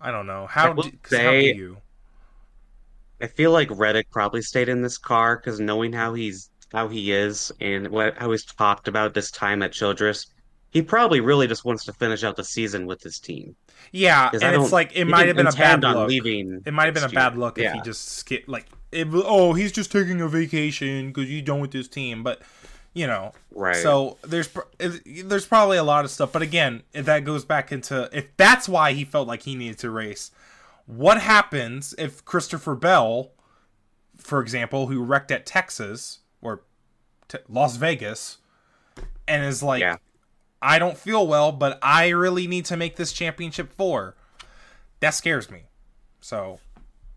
I don't know how. Do, 'cause how do you? I feel like Reddick probably stayed in this car because knowing how he's how he is and what how he's talked about this time at Childress, he probably really just wants to finish out the season with his team. Yeah, and it's like it might have been a bad look. leaving It might have been a bad look if he just skip like it, oh he's just taking a vacation because he's done with his team, but you know Right. So there's there's probably a lot of stuff, but again, if that goes back into if that's why he felt like he needed to race. What happens if Christopher Bell, for example, who wrecked at Texas t- Las Vegas, and is like, Yeah. I don't feel well, but I really need to make this championship four. That scares me. So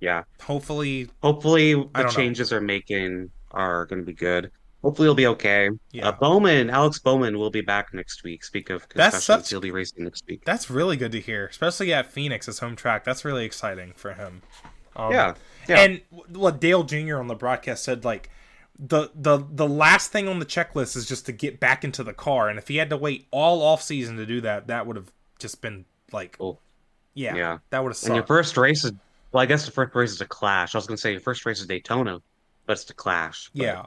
yeah. hopefully, Hopefully the don't know. changes are making are going to be good. Hopefully he'll be okay. Yeah. Uh, Bowman, Alex Bowman will be back next week. Speak of That's such- he'll be racing next week. that's really good to hear, especially at Phoenix, his home track. That's really exciting for him. Um, yeah. Yeah. And what Dale Jr. on the broadcast said, like the the the last thing on the checklist is just to get back into the car, and if he had to wait all off season to do that, that would have just been like, Oh. yeah, Yeah. that would have and your first race is well, I guess the first race is a clash. I was going to say your first race is Daytona, but it's the clash. But yeah.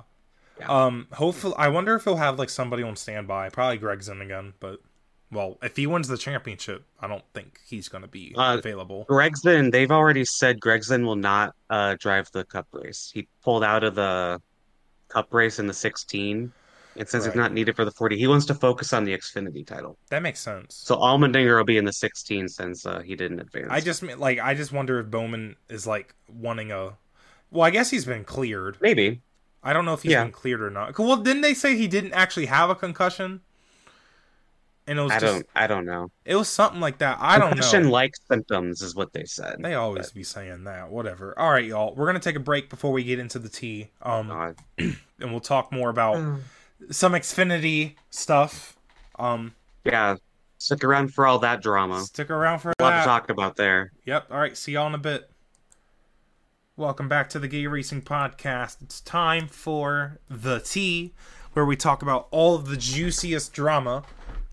yeah. Um. Hopefully, I wonder if he'll have like somebody on standby. Probably Gragson again, but well, if he wins the championship, I don't think he's going to be Uh, available. Gragson, they've already said Gragson will not uh, drive the Cup race. He pulled out of the Cup race in the 16 and says Right. he's not needed for the 40. He wants to focus on the Xfinity title. That makes sense. So Allmendinger will be in the 16 since uh, he didn't advance. I just like I just wonder if Bowman is like wanting a. Well, I guess he's been cleared. maybe. I don't know if he's Yeah. been cleared or not. Well, didn't they say he didn't actually have a concussion? And it was I just don't. I don't know. it was something like that. I don't know. Concussion-like symptoms is what they said. They always be saying that. Whatever. All right, y'all. We're gonna take a break before we get into the tea. Um, Uh, and we'll talk more about some Xfinity stuff. Um, yeah, stick around for all that drama. stick around for A lot to talk about there. Yep. All right. See y'all in a bit. Welcome back to the Gay Racing Podcast. It's time for the tea, where we talk about all of the juiciest drama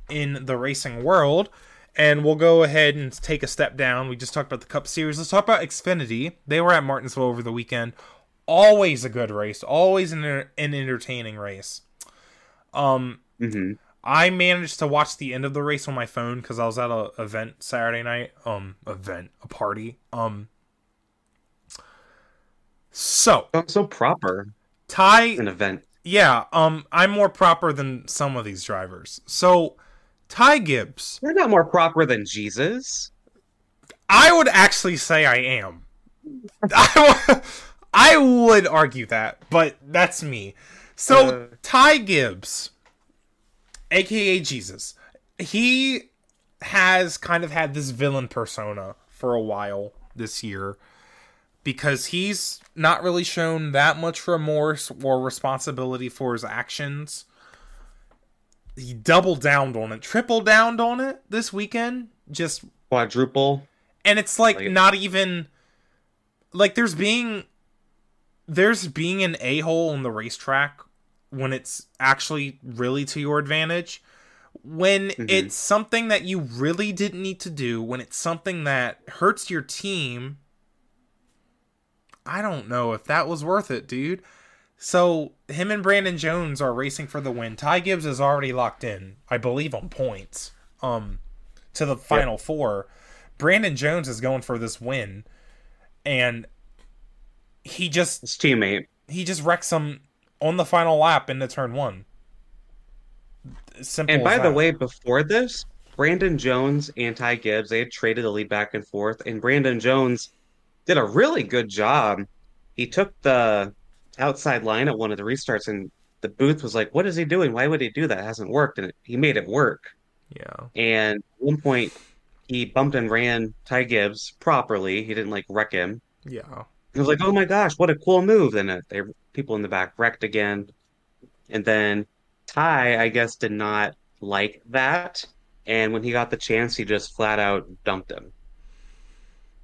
in the racing world. and we'll go ahead and take a step down. We just talked about the Cup Series. Let's talk about Xfinity. They were at Martinsville over the weekend. Always a good race. Always an, an entertaining race. Um, hmm I managed to watch the end of the race on my phone because I was at a event Saturday night. Um, event, a party. Um, so I'm so proper. Ty, An event. yeah. Um, I'm more proper than some of these drivers. So Ty Gibbs, You're not more proper than Jesus. I would actually say I am. I, w- I would argue that, but that's me. So Uh. Ty Gibbs, aka Jesus, he has kind of had this villain persona for a while this year because he's not really shown that much remorse or responsibility for his actions. He double down on it, triple down on it this weekend. Just Quadruple. and it's like Like- not even like there's being there's being an a-hole on the racetrack when it's actually really to your advantage when Mhm. it's something that you really didn't need to do when it's something that hurts your team i don't know if that was worth it dude so him and brandon jones are racing for the win. Ty gibbs is already locked in i believe on points um to the final four. Brandon jones is going for this win and he just His teammate. he just wrecks him on the final lap into turn one. Simple And by the way, before this, Brandon Jones and Ty Gibbs, they had traded the lead back and forth, and Brandon Jones did a really good job. He took the outside line at one of the restarts, and the booth was like, What is he doing? Why would he do that? It hasn't worked. And he made it work. yeah And at one point, he bumped and ran Ty Gibbs properly. He didn't like wreck him. yeah It was like, oh my gosh, what a cool move. Then uh, they people in the back wrecked again. And then Ty, I guess, did not like that. And when he got the chance, he just flat out dumped him.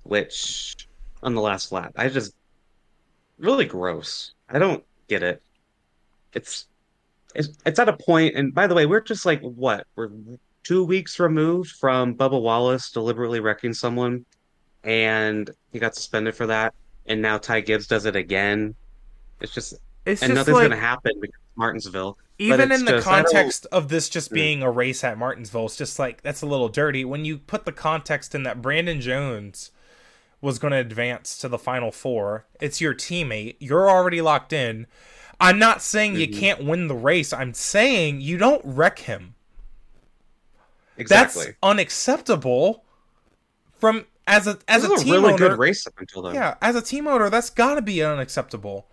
Which on the last lap, I just really gross. I don't get it. It's it's it's at a point, and by the way, we're just like what? We're two weeks removed from Bubba Wallace deliberately wrecking someone, and he got suspended for that and now Ty Gibbs does it again. It's just it's and just nothing's like gonna happen because Martinsville. even in the just- context of this just Mm. being a race at martinsville it's just like that's a little dirty when you put the context in that brandon jones was going to advance to the final four it's your teammate you're already locked in i'm not saying you Mhm. can't win the race i'm saying you don't wreck him Exactly. That's unacceptable from as a as this a is a team really owner. good race up until then. Yeah, as a team owner, that's got to be unacceptable.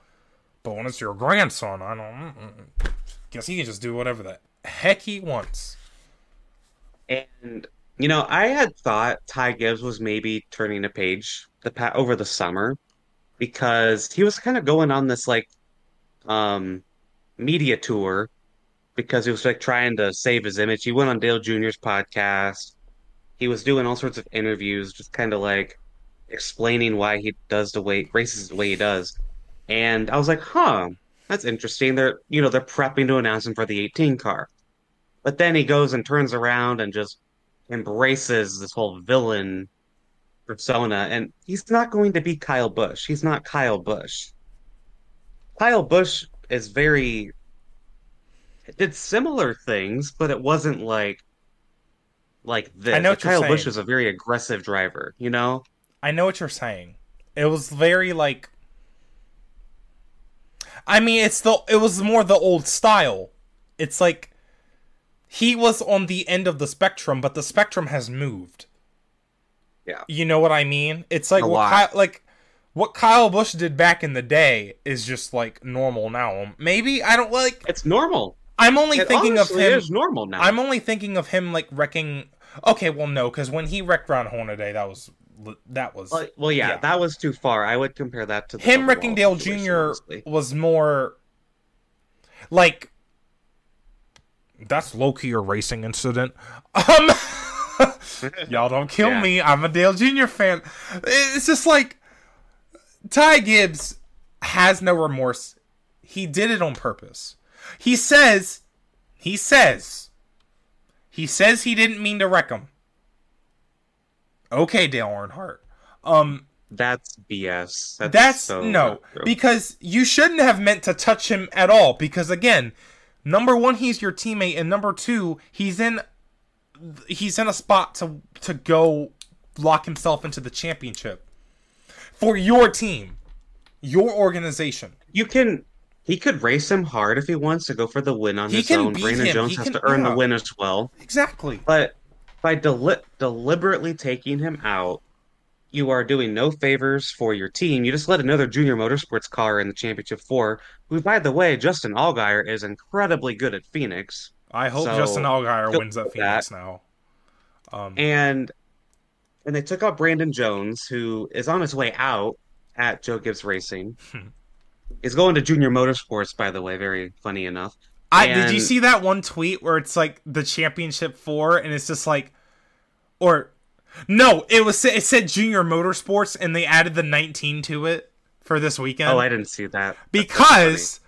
But when it's your grandson, I don't. mm-mm. Guess he can just do whatever the heck he wants. And you know, I had thought Ty Gibbs was maybe turning a page the pa over the summer because he was kind of going on this like um media tour because he was like trying to save his image. He went on Dale Jr.'s podcast. He was doing all sorts of interviews, just kind of like explaining why he does the way races the way he does. And I was like, huh, that's interesting. They're you know, they're prepping to announce him for the 18 car. But then he goes and turns around and just embraces this whole villain persona. And he's not going to be Kyle Busch. He's not Kyle Busch. Kyle Busch is very did similar things, but it wasn't like like this. I know Like, what you're Kyle Busch is a very aggressive driver, you know? I know what you're saying. It was very like. I mean, it's the it was more the old style. It's like he was on the end of the spectrum, but the spectrum has moved. Yeah. You know what I mean? It's like what. Kyle, like what Kyle Busch did back in the day is just like normal now. Maybe I don't like. It's normal. I'm only It thinking of him. is normal now. I'm only thinking of him like wrecking. Okay, well, no, because when he wrecked Ron Hornaday, that was that was Well, well, yeah, Yeah. that was too far. I would compare that to the him wrecking Dale Jr. honestly. was more like that's low key a racing incident. Um, y'all don't kill Yeah. me. I'm a Dale Jr. fan. It's just like Ty Gibbs has no remorse. He did it on purpose. He says, he says, he says he didn't mean to wreck him. Okay, Dale Earnhardt. Um, That's BS. That's, That's so no, because you shouldn't have meant to touch him at all. Because again, number one, he's your teammate, and number two, he's in he's in a spot to to go lock himself into the championship for your team, your organization. you can. He could race him hard if he wants to go for the win on He his own. Brandon him. Jones He has can- to earn yeah. the win as well. Exactly. But by deli- deliberately taking him out, you are doing no favors for your team. You just let another junior motorsports car in the championship four, who, by the way, Justin Allgaier is incredibly good at Phoenix. I hope So, Justin Allgaier wins at Phoenix now. Um, And and they took out Brandon Jones, who is on his way out at Joe Gibbs Racing. Hmm. is going to junior motorsports, by the way, very funny enough. I did you see that one tweet where it's like the championship four and it's just like or no, it was it said junior motorsports and they added the 19 to it for this weekend Oh, I didn't see that. because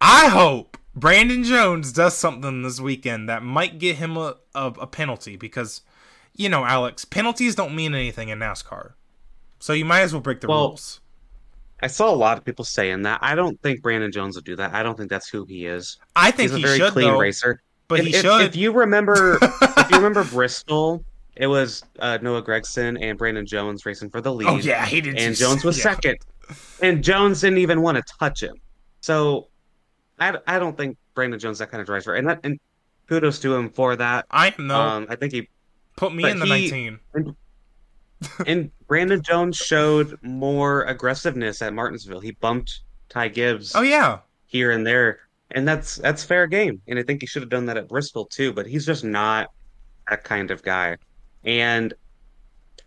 I hope Brandon Jones does something this weekend that might get him a, a, a penalty because you know, Alex, penalties don't mean anything in NASCAR. So you might as well break the Well, rules. I saw a lot of people saying that. I don't think Brandon Jones would do that. I don't think that's who he is. I think He's a he very should clean though, racer. but if, he if- should. If you remember, if you remember Bristol, it was uh, Noah Gragson and Brandon Jones racing for the lead. oh yeah, he did. and just- Jones was yeah. second, and Jones didn't even want to touch him. So, I, I don't think Brandon Jones that kind of driver, and that and kudos to him for that. I know. Um, I think he Put me in the he- 19. and Brandon Jones showed more aggressiveness at Martinsville. He bumped Ty Gibbs Oh yeah. here and there, and that's that's fair game. And I think he should have done that at Bristol too. But he's just not that kind of guy. And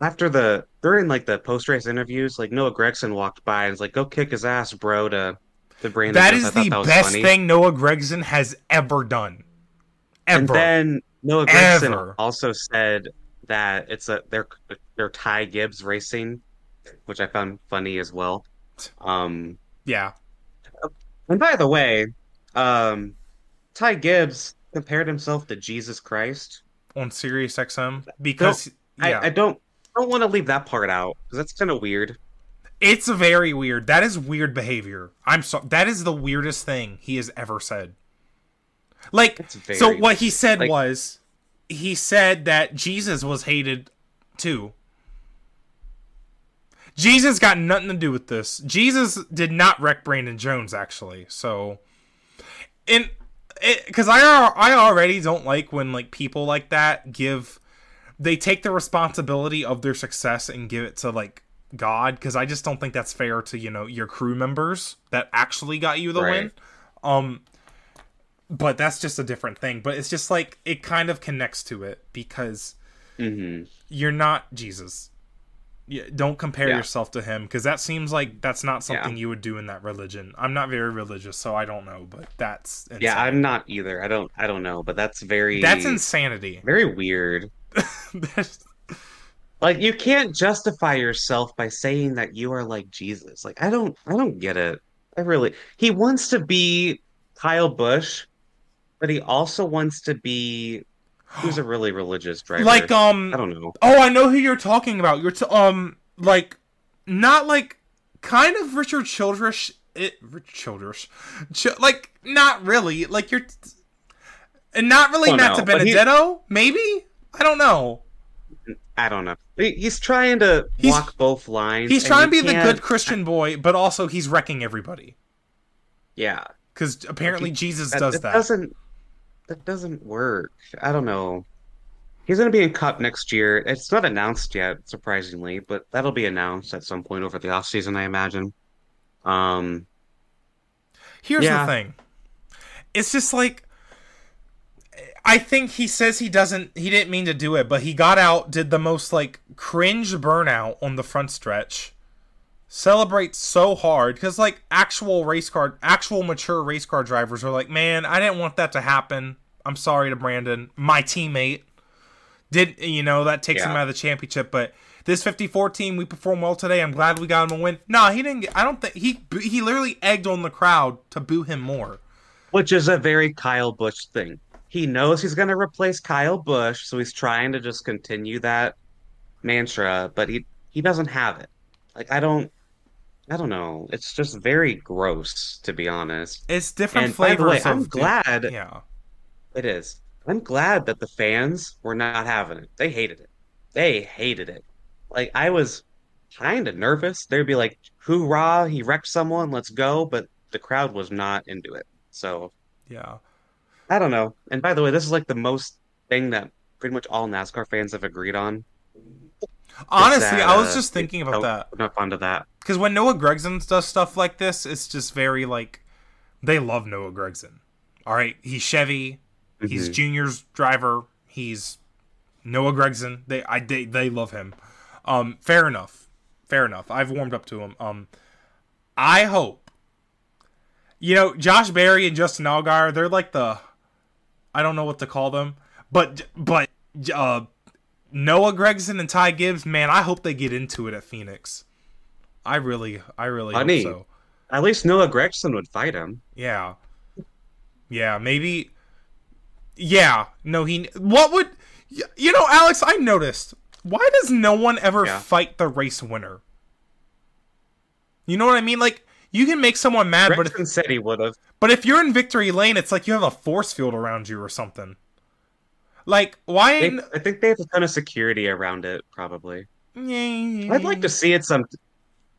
after the during like the post race interviews, like Noah Gragson walked by and was like, "Go kick his ass, bro." To to Brandon. That is the that best funny. thing Noah Gragson has ever done. Ever. And then Noah Gragson Ever. also said that it's a they're they're Ty Gibbs racing, which I found funny as well. Um, yeah. and by the way, um, Ty Gibbs compared himself to Jesus Christ. On Sirius XM because yeah, I, I don't I don't want to leave that part out because that's kind of weird. it's very weird. That is weird behavior. I'm so that is the weirdest thing he has ever said. Like so what he said like- was he said that Jesus was hated too. Jesus got nothing to do with this. Jesus did not wreck Brandon Jones actually. So and because I I already don't like when like people like that give they take the responsibility of their success and give it to like God because I just don't think that's fair to you know your crew members that actually got you the Right. win. Um, but that's just a different thing. But it's just like it kind of connects to it because hmm you're not Jesus. Yeah, don't compare Yeah. yourself to him because that seems like that's not something you would do in that religion. I'm not very religious, so I don't know, but that's. Yeah, I'm not either. I don't I don't know, but that's very that's insanity. very weird. Like you can't justify yourself by saying that you are like Jesus. Like I don't I don't get it. I really he wants to be Kyle Busch, but he also wants to be who's a really religious driver. like um I don't know. Oh, I know who you're talking about. You're t- um like not like kind of Richard Childress. It Richard Childress, Ch- like not really. Like you're, and not really Oh, Matt no, but he- Benedetto. Maybe I don't know. I don't know. He's trying to He's- walk both lines. He's trying to be the good Christian boy, but also he's wrecking everybody Yeah. because apparently Jesus That, does that that. doesn't that doesn't work. I don't know. He's going to be in Cup next year. It's not announced yet, surprisingly, but that'll be announced at some point over the off season, I imagine. Um, Here's Yeah. the thing. It's just like I think he says he doesn't he didn't mean to do it, but he got out, did the most like cringe burnout on the front stretch. Celebrates so hard because like actual race car actual mature race car drivers are like, Man, I didn't want that to happen. I'm sorry to Brandon, my teammate. Did you know that takes him out of the championship, but this 54 team, we performed well today. I'm glad we got him a win. No, he didn't. Get, I don't think he he literally egged on the crowd to boo him more. which is a very Kyle Busch thing. He knows he's going to replace Kyle Busch, so he's trying to just continue that mantra, but he he doesn't have it. Like I don't I don't know. It's just very gross, to be honest. It's different And by the way, I'm di- glad yeah. it is. I'm glad that the fans were not having it. They hated it. They hated it. Like I was kind of nervous. They'd be like, "Hoorah! He wrecked someone. Let's go!" But the crowd was not into it. So Yeah. I don't know. And by the way, this is like the most thing that pretty much all NASCAR fans have agreed on. Honestly, that I was uh, just thinking about that. fond of that. Because when Noah Gragson does stuff like this, it's just very like they love Noah Gragson. All right, he's Chevy, he's Mhm. Junior's driver, he's Noah Gragson. They I they, they love him. Um, fair enough, fair enough. I've warmed up to him. Um, I hope. You know, Josh Berry and Justin Allgaier, they're like the I don't know what to call them, but but uh, Noah Gragson and Ty Gibbs, man, I hope they get into it at Phoenix. I really, I really Funny. hope so. At least Noah Gragson would fight him. Yeah, yeah, maybe. Yeah, no, he. What would you know, Alex? I noticed. Why does no one ever Yeah. fight the race winner? You know what I mean? Like you can make someone mad, but if, Gragson said he would have. but if you're in victory lane, it's like you have a force field around you or something. Like why? They, I think they have a ton of security around it, probably. I'd like to see it some.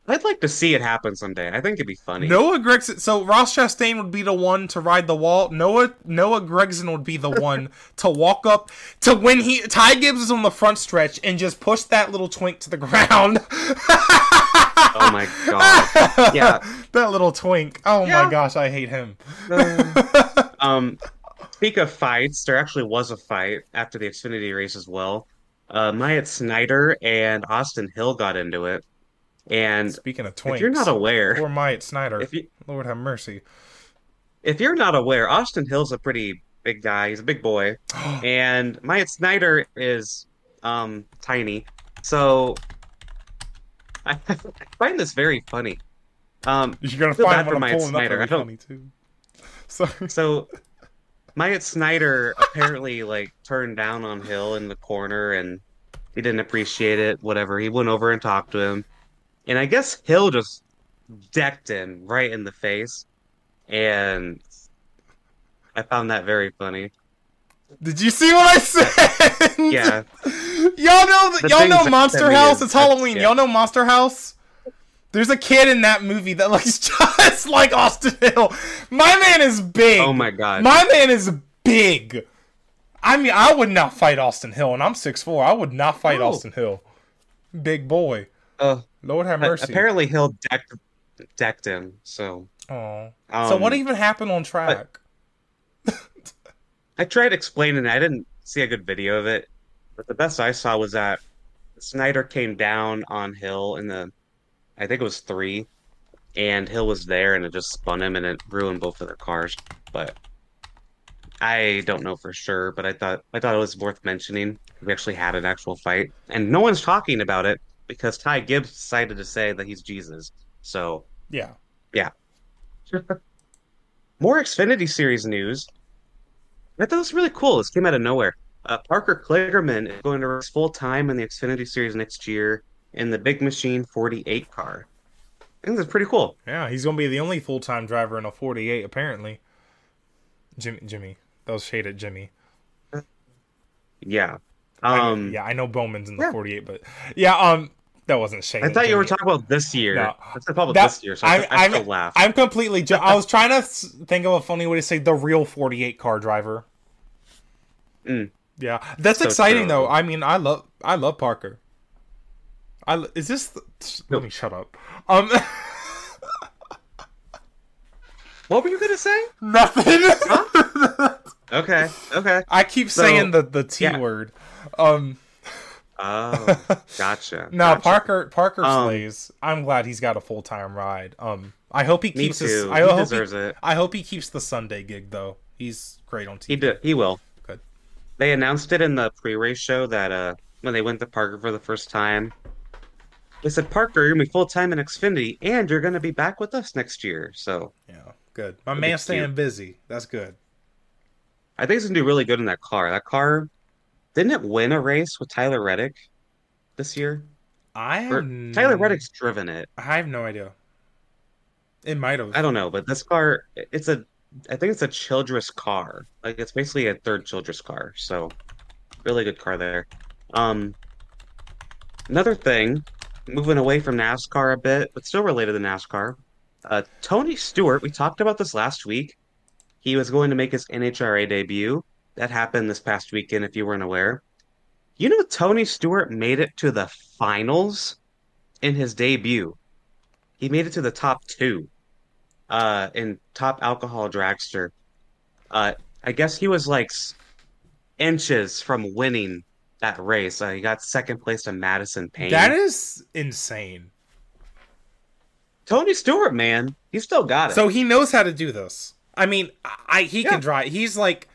I'd like to see it happen someday. I think it'd be funny. Noah Gragson. So Ross Chastain would be the one to ride the wall. Noah Noah Gragson would be the one to walk up to when he Ty Gibbs is on the front stretch and just push that little twink to the ground. Oh my god. Yeah. that little twink. Oh Yeah. my gosh, I hate him. Um, speak of fights, there actually was a fight after the Xfinity race as well. Uh, Myatt Snider and Austin Hill got into it, and Speaking of twinks, if you're not aware, poor Myatt Snider. you Lord have mercy. if you're not aware, Austin Hill's a pretty big guy. He's a big boy, and Myatt Snider is um tiny. So I, I find this very funny. Um, You're gonna find for Myatt Snider. I don't- funny too. Sorry. So Myatt Snider apparently like turned down on Hill in the corner and he didn't appreciate it, whatever. He went over and talked to him. And I guess Hill just decked him right in the face. And I found that very funny. Did you see what I said? Yeah. y'all know The y'all know Monster House. It's Halloween. yeah. Y'all know Monster House. There's a kid in that movie that looks just like Austin Hill. My man is big. Oh my god. My man is big. I mean, I would not fight Austin Hill, and I'm 6'4". I would not fight Oh. Austin Hill. Big boy. Uh, Lord have mercy. apparently Hill decked decked him. So Aw. um, so what even happened on track? I tried explaining it. I didn't see a good video of it, but the best I saw was that Snider came down on Hill in the, I think it was three, and Hill was there and it just spun him and it ruined both of their cars. But I don't know for sure, but I thought I thought it was worth mentioning. We actually had an actual fight, and no one's talking about it because Ty Gibbs decided to say that he's Jesus. So yeah. Yeah. More Xfinity Series news. I thought it was really cool. This came out of nowhere. Uh, Parker Kligerman is going to race full time in the Xfinity Series next year in the Big Machine 48 car. I think that's pretty cool. Yeah, he's gonna be the only full time driver in a 48, apparently. Jimmy, Jimmy, that was shaded, Jimmy. Yeah. I Um, yeah, I know Bowman's in the yeah. 48, but yeah, um, that wasn't shaded. I thought you were talking about this year. No. That's the problem That- this year, so I, I, still laugh. I'm completely. Ju- I was trying to think of a funny way to say the real 48 car driver. Mm. Yeah, that's So exciting true. though. I mean, I love, I love Parker. I is this? The, let me shut up. Um, what were you gonna say? nothing. Okay, okay. I keep So, saying the the T yeah. word. Um. Oh, gotcha. No, gotcha. Parker Parker Um, slays. I'm glad he's got a full time ride. Um, I hope he Me keeps his. too. I he hope deserves he, it. I hope he keeps the Sunday gig though. He's great on TV. He did. He will. Good. They announced it in the pre-race show that uh when they went to Parker for the first time. They said, Parker, you're gonna be full time in Xfinity, and you're gonna be back with us next year. So Yeah, good. My That'd be man staying busy. That's good. I think he's gonna do really good in that car. That car didn't it win a race with Tyler Reddick? this year? I Or have Tyler Reddick's driven it. I have no idea. It might have. I don't know, but this car, it's a, I think it's a Childress car. Like it's basically a third Childress car. So really good car there. Um, another thing, moving away from NASCAR a bit, but still related to NASCAR. Uh, Tony Stewart, we talked about this last week. He was going to make his NHRA debut. That happened this past weekend, if you weren't aware. You know, Tony Stewart made it to the finals in his debut. He made it to the top two uh, in top alcohol dragster. Uh, I guess he was like inches from winning that race. Uh, he got second place to Madison Payne. That is insane. Tony Stewart, man, he still got it. So he knows how to do this. I mean, I he Yeah. can drive. He's like,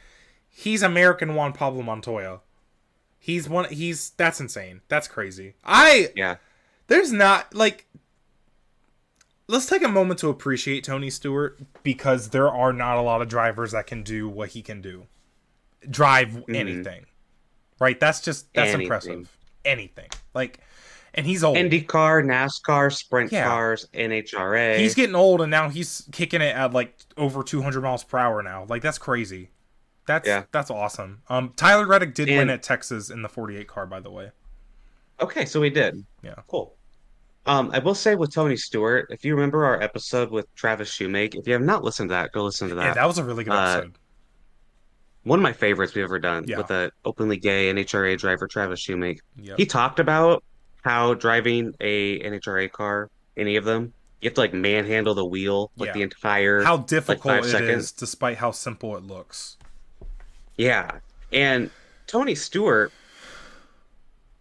he's American Juan Pablo Montoya. He's one. He's that's insane. That's crazy. I yeah, there's not like. Let's take a moment to appreciate Tony Stewart because there are not a lot of drivers that can do what he can do. Drive anything. Right? That's just that's Anything. impressive. Anything. Like and he's old. IndyCar, NASCAR, sprint Yeah. cars, NHRA. He's getting old, and now he's kicking it at like over 200 miles per hour now. Like that's crazy. That's Yeah. that's awesome. Um, Tyler Reddick did win at Texas in the 48 car, by the way. Okay, so we did. Yeah. Cool. Um, I will say with Tony Stewart, if you remember our episode with Travis Shoemake, if you have not listened to that, go listen to that. Yeah, that was a really good Uh, episode. One of my favorites we've ever done Yeah. with the openly gay NHRA driver Travis Shoemake. Yep. He talked about how driving a NHRA car, any of them, you have to like manhandle the wheel like Yeah. the entire How difficult five it is, seconds. despite how simple it looks. Yeah. And Tony Stewart,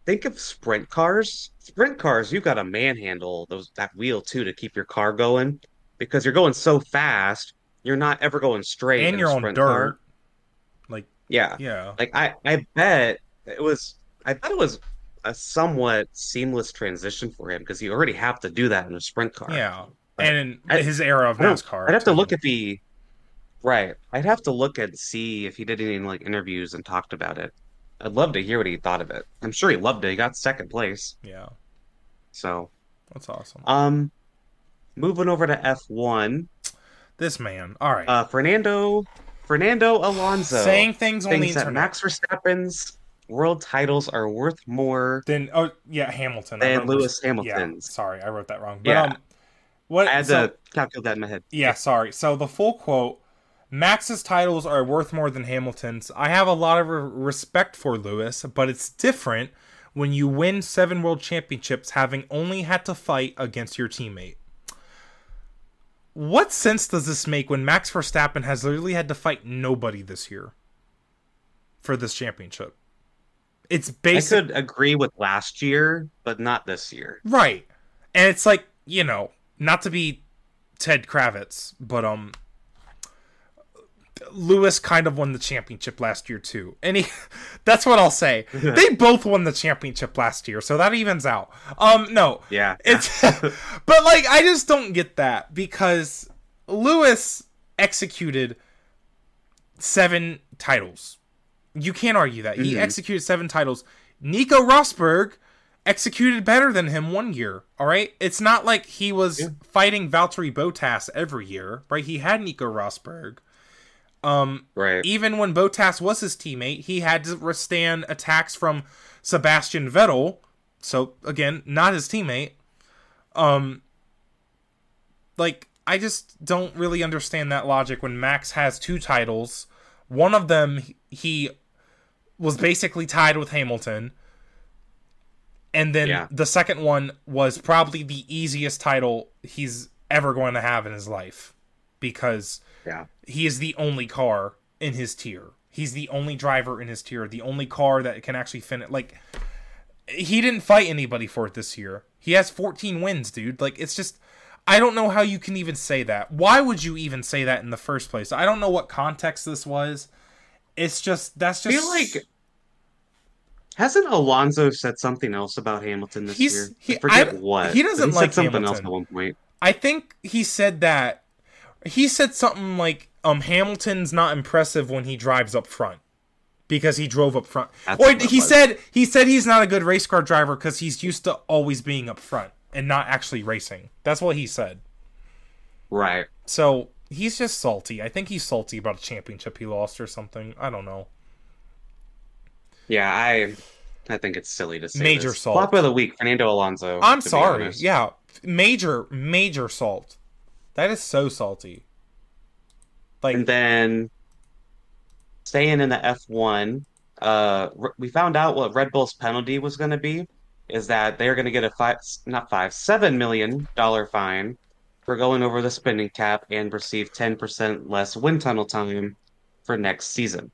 think of sprint cars. Sprint cars, you've got to manhandle those that wheel too to keep your car going because you're going so fast, you're not ever going straight And in you're a on dirt. car. Yeah. yeah. Like I I bet it was I bet it was a somewhat seamless transition for him because you already have to do that in a sprint car. Yeah. And in I- his era of NASCAR. I'd have to look at the right. I'd have to look and see if he did any like interviews and talked about it. I'd love to hear what he thought of it. I'm sure he loved it. He got second place. Yeah. So, That's awesome. um, moving over to F1, this man. All right. uh, Fernando Fernando Alonso Saying things thinks that internet. Max Verstappen's world titles are worth more. than oh yeah, Hamilton. Than Lewis Yeah, Hamilton's. sorry, I wrote that wrong. But Yeah. um what I had so- to calculate that in my head. Yeah, sorry. So the full quote Max's titles are worth more than Hamilton's. I have a lot of respect for Lewis, but it's different when you win seven world championships having only had to fight against your teammate. What sense does this make when Max Verstappen has literally had to fight nobody this year for this championship? It's I could agree with last year, but not this year. right? And it's like you know, not to be Ted Kravitz, but um, Lewis kind of won the championship last year too, and he, that's what I'll say. they both won the championship last year, so that evens out. Um, no, Yeah. it's but like I just don't get that because Lewis executed seven titles. You can't argue that. He Mhm. executed seven titles. Nico Rosberg executed better than him one year. All right? It's not like he was Yeah. fighting Valtteri Bottas every year, right? He had Nico Rosberg. Um right. even when Bottas was his teammate, he had to withstand attacks from Sebastian Vettel. So again, not his teammate. Um like I just don't really understand that logic when Max has two titles. One of them he was basically tied with Hamilton. And then Yeah. the second one was probably the easiest title he's ever going to have in his life because Yeah. he is the only car in his tier. He's the only driver in his tier, the only car that can actually finish. Like, he didn't fight anybody for it this year. He has 14 wins, dude. Like, it's just, I don't know how you can even say that. Why would you even say that in the first place? I don't know what context this was. It's just, that's I just. feel like hasn't Alonso said something else about Hamilton this He's- year? he- I forget I- what. he doesn't he like said something else at one point. I think he said that. He said something like, um, Hamilton's not impressive when he drives up front. because he drove up front. That's or he was. said he said he's not a good race car driver because he's used to always being up front and not actually racing. That's what he said. Right. So he's just salty. I think he's salty about a championship he lost or something. I don't know. Yeah, I I think it's silly to say Major this. salt. Flop of the week, Fernando Alonso. I'm sorry. Yeah, major major salt. That is so salty. Like And then staying in the F1, uh, we found out what Red Bull's penalty was going to be. Is that they're going to get a five, not five, seven million dollar fine for going over the spending cap and receive 10% less wind tunnel time for next season.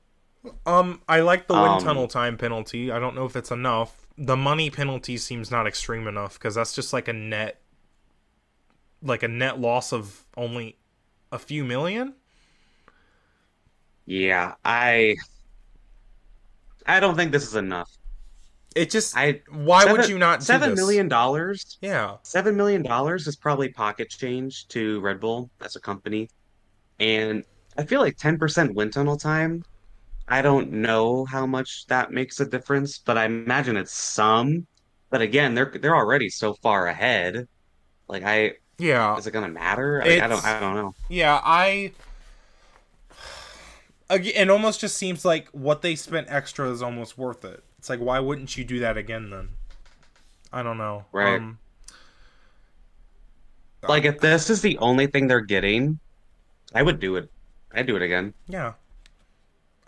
Um, I like the wind Um, tunnel time penalty. I don't know if it's enough. The money penalty seems not extreme enough because that's just like a net, like a net loss of only a few million. Yeah, I, I don't think this is enough. It just I why would you not do seven million dollars? Yeah, Seven million dollars is probably pocket change to Red Bull as a company, and I feel like ten percent wind tunnel time. I don't know how much that makes a difference, but I imagine it's some. But again, they're they're already so far ahead. Like, I yeah, is it gonna matter? Like, I don't I don't know. yeah. I. Again, it almost just seems like what they spent extra is almost worth it. It's like why wouldn't you do that again then? I don't know. Right. Um, Like, if this is the only thing they're getting, I would do it. I'd do it again. Yeah.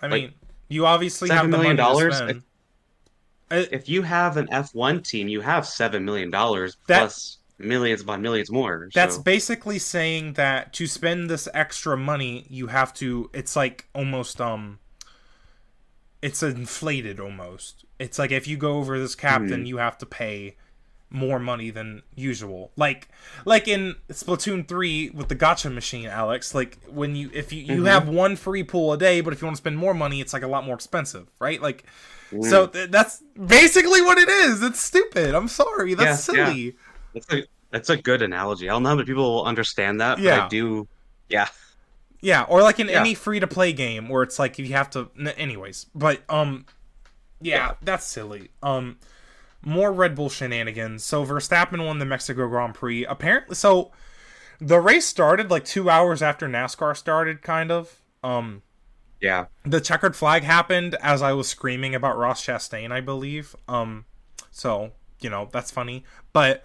I Like, mean, you obviously have the money million dollars, spend. If you have an F1 team, you have seven million dollars plus millions upon millions more. That's so. basically saying that to spend this extra money, you have to. It's like almost um. It's inflated almost. It's like if you go over this cap, Mhm. then you have to pay more money than usual. Like like in Splatoon three with the gacha machine, Alex. Like when you if you you Mhm. have one free pool a day, but if you want to spend more money, it's like a lot more expensive, right? Like Mm. so th- that's basically what it is. It's stupid. I'm sorry. That's Yeah, yeah. silly. That's a that's a good analogy. I don't know how many people will understand that, but I do. Yeah, Yeah, or like in Yeah. any free to play game where it's like you have to anyways. But um yeah, Yeah. that's silly. Um more Red Bull shenanigans. So Verstappen won the Mexico Grand Prix. Apparently so the race started like 2 hours after NASCAR started kind of. Um yeah. the checkered flag happened as I was screaming about Ross Chastain, I believe. Um, so you know that's funny, but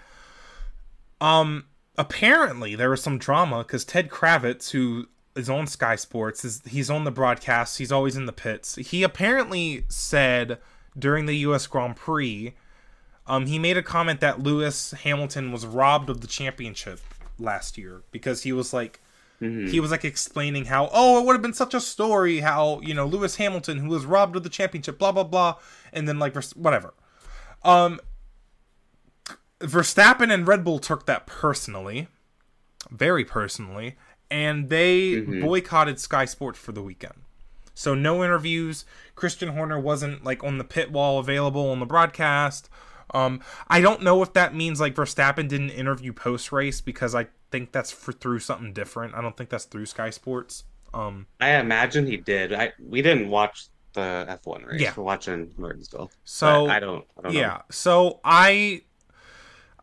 um, apparently there was some drama because Ted Kravitz, who is on Sky Sports, is he's on the broadcast. He's always in the pits. He apparently said during the U.S. Grand Prix, um, he made a comment that Lewis Hamilton was robbed of the championship last year because he was like Mhm. he was like explaining how oh it would have been such a story how you know Lewis Hamilton who was robbed of the championship blah blah blah and then like whatever um Verstappen and Red Bull took that personally very personally and they Mhm. boycotted Sky Sports for the weekend so no interviews Christian Horner wasn't like on the pit wall available on the broadcast um I don't know if that means like Verstappen didn't interview post race because I think that's for through something different. I don't think that's through Sky Sports. Um, I imagine he did. I we didn't watch the F1 race. Yeah. We're watching Martinsville. so I don't. I don't yeah, know. so I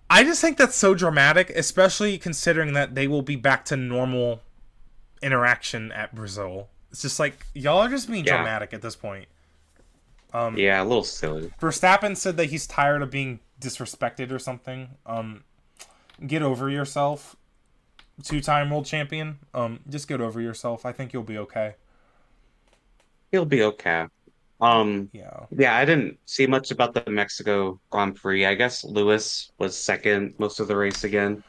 I just think that's so dramatic, especially considering that they will be back to normal interaction at Brazil. It's just like y'all are just being Yeah. dramatic at this point. Um, Yeah, a little silly. Verstappen said that he's tired of being disrespected or something. Um, get over yourself, two-time world champion. Um, just get over yourself. I think you'll be okay. He'll be okay. Um. Yeah. Yeah, I didn't see much about the Mexico Grand Prix. I guess Lewis was second most of the race again.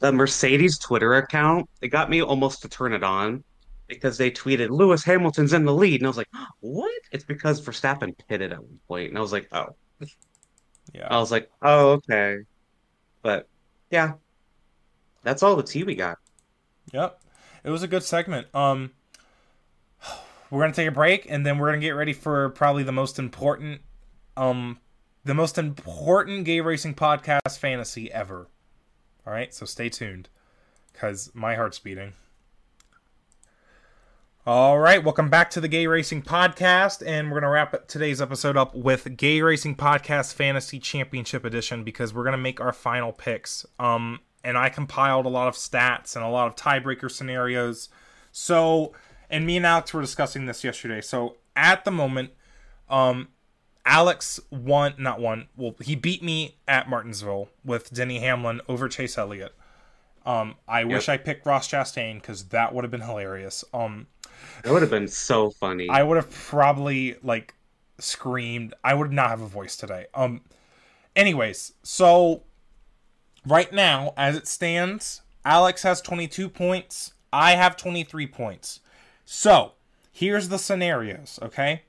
The Mercedes Twitter account, it got me almost to turn it on because they tweeted Lewis Hamilton's in the lead, and I was like, "What?" It's because Verstappen pitted at one point, and I was like, "Oh." Yeah. I was like, "Oh, okay." But yeah, that's all the tea we got. Yep. It was a good segment. Um, we're gonna take a break, and then we're gonna get ready for probably the most important, um, the most important gay racing podcast fantasy ever. All right, so stay tuned, cause my heart's beating. All right, welcome back to the Gay Racing Podcast, and we're gonna wrap today's episode up with Gay Racing Podcast Fantasy Championship Edition because we're gonna make our final picks. Um, and I compiled a lot of stats and a lot of tiebreaker scenarios. So, and me and Alex were discussing this yesterday. So at the moment, um, Alex won, not won. Well, he beat me at Martinsville with Denny Hamlin over Chase Elliott. Um, I wish I picked Ross Chastain because that would have been hilarious. Um, That would have been so funny. I would have probably like screamed. I would not have a voice today. Um, anyways, so right now, as it stands, Alex has 22 points. I have 23 points. So here's the scenarios, okay?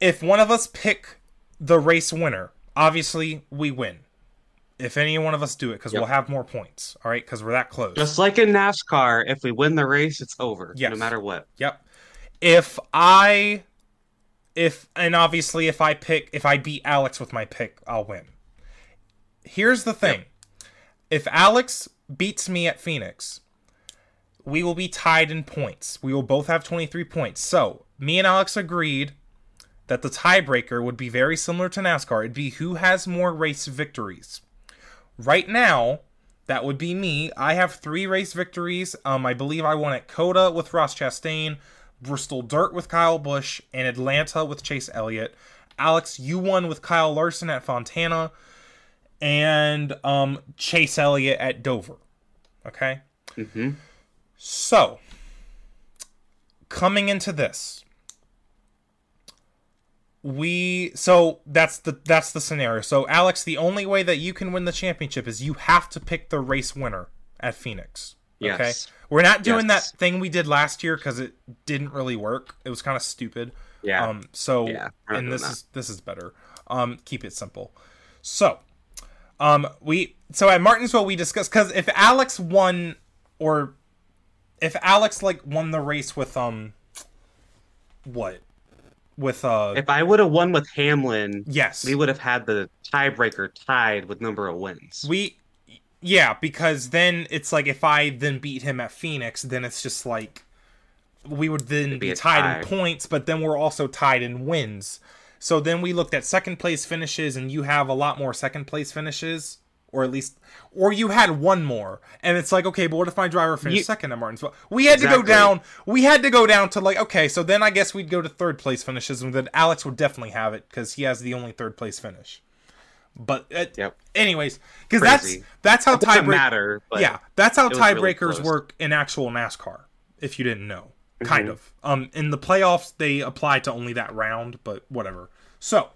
If one of us pick the race winner, obviously we win. If any one of us do it, because Yep. we'll have more points, all right? Because we're that close. Just like in NASCAR, if we win the race, it's over, Yes. no matter what. Yep. If I if and obviously if I pick if I beat Alex with my pick, I'll win. Here's the thing. If Alex beats me at Phoenix, we will be tied in points. We will both have 23 points. So, me and Alex agreed that the tiebreaker would be very similar to NASCAR. It'd be who has more race victories. Right now, that would be me. I have three race victories. Um, I believe I won at COTA with Ross Chastain, Bristol Dirt with Kyle Busch, and Atlanta with Chase Elliott. Alex, you won with Kyle Larson at Fontana, and um, Chase Elliott at Dover. Okay? hmm So, coming into this, we so that's the that's the scenario. So, Alex, the only way that you can win the championship is you have to pick the race winner at Phoenix. Okay, we're not doing Yes. that thing we did last year because it didn't really work. It was kind of stupid. Yeah. Um. So, Yeah, and this that. is this is better. Um. Keep it simple. So, um, we so at Martinsville we discussed because if Alex won or if Alex like won the race with um what? With uh if I would have won with Hamlin, yes. we would have had the tiebreaker tied with number of wins. we yeah because then it's like if I then beat him at Phoenix then it's just like we would then be be tied in points but then we're also tied in wins. So then we looked at second place finishes and you have a lot more second place finishes or at least or you had one more. And it's like okay but what if my driver finished You- second at martinsville we had to go down we had to go down to like okay so then i guess we'd go to third place finishes and then alex would definitely have it because he has the only third place finish. But uh, Yep. anyways because that's that's how It doesn't tiebreak matter. But yeah that's how was really tiebreakers work in actual nascar if you didn't know. Mm-hmm. kind of. Um in the playoffs they apply to only that round but whatever. So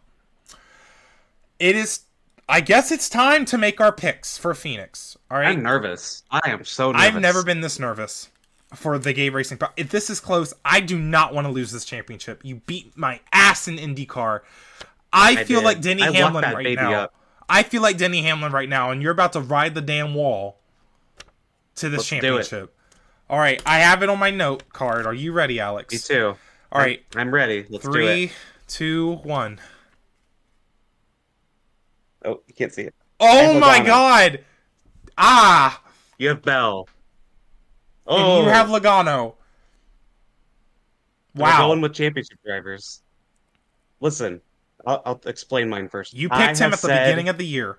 it is i guess it's time to make our picks for phoenix all right I'm nervous. I am so nervous. I've never been this nervous for the gay racing. Pro- if this is close, I do not want to lose this championship. You beat my ass in IndyCar. I, I feel did. like Denny I Hamlin right now. up. I feel like Denny Hamlin right now, and you're about to ride the damn wall to this Let's do it. championship. All right, I have it on my note card. Are you ready, Alex? Me too. All right, I'm ready. Let's do three, two, one. Oh, you can't see it. Oh my Logano. God! Ah, You have Bell. and Oh, you have Logano. We're Wow. going with championship drivers. Listen, I'll, I'll explain mine first. You I picked him at the beginning of the year.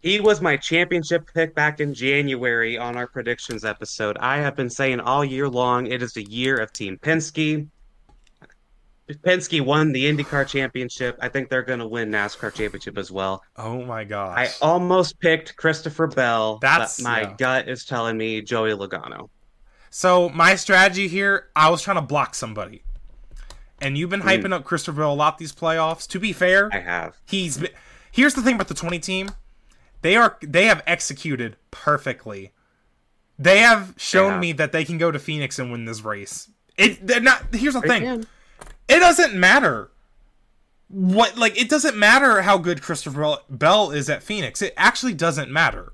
He was my championship pick back in January on our predictions episode. I have been saying all year long it is the year of Team Penske. Penske won the IndyCar championship. I think they're going to win NASCAR championship as well. Oh my gosh! I almost picked Christopher Bell, That's- but my yeah. gut is telling me Joey Logano. So my strategy here, I was trying to block somebody. And you've been hyping up Christopher Bell a lot these playoffs. To be fair, Hmm. I have. he's been, here's the thing about the 20 team. They are they have executed perfectly. They have shown me that they can go to Phoenix and win this race. It they're not here's the They thing. can. It doesn't matter what like it doesn't matter how good Christopher Bell- is at Phoenix. It actually doesn't matter.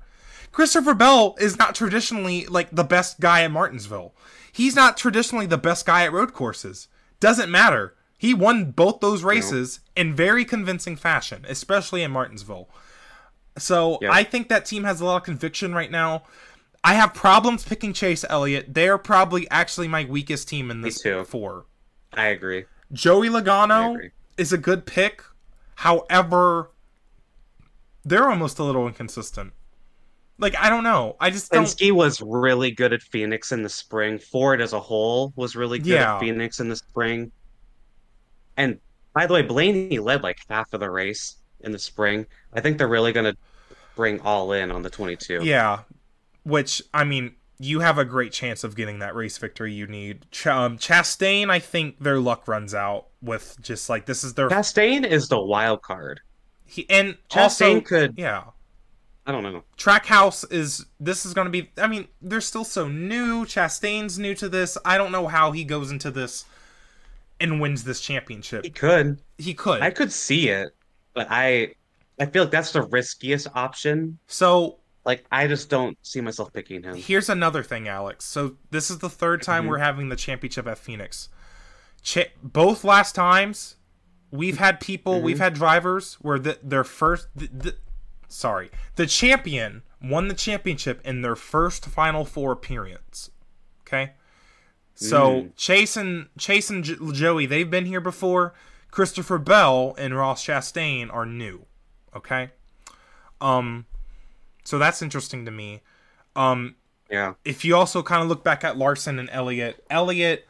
Christopher Bell is not traditionally like the best guy at Martinsville. He's not traditionally the best guy at road courses. Doesn't matter. He won both those races in very convincing fashion, especially in Martinsville. So. I think that team has a lot of conviction right now. I have problems picking Chase Elliott. They're probably actually my weakest team in this four. I agree. Joey Logano is a good pick. However, they're almost a little inconsistent. Like I don't know. I just don't. Penske was really good at Phoenix in the spring. Ford as a whole was really good Yeah. at Phoenix in the spring. And by the way, Blaney led like half of the race in the spring. I think they're really going to bring all in on the 22. Yeah, which I mean, you have a great chance of getting that race victory you need. Ch- um, Chastain, I think their luck runs out with just like this is their Chastain is the wild card. he, and Chastain also could, yeah. I don't know. Trackhouse is this is going to be I mean they're still so new Chastain's new to this I don't know how he goes into this and wins this championship He could. he could I could see it, but I I feel like that's the riskiest option. so Like I just don't see myself picking him. here's another thing Alex so this is the third time Mhm. we're having the championship at Phoenix Ch- both last times we've had people Mhm. we've had drivers where the, their first the, the, sorry the champion won the championship in their first final four appearance okay so Mm. chase and chase and J- joey they've been here before christopher bell and ross chastain are new okay um so that's interesting to me um Yeah. if you also kind of look back at Larson and Elliott, Elliott,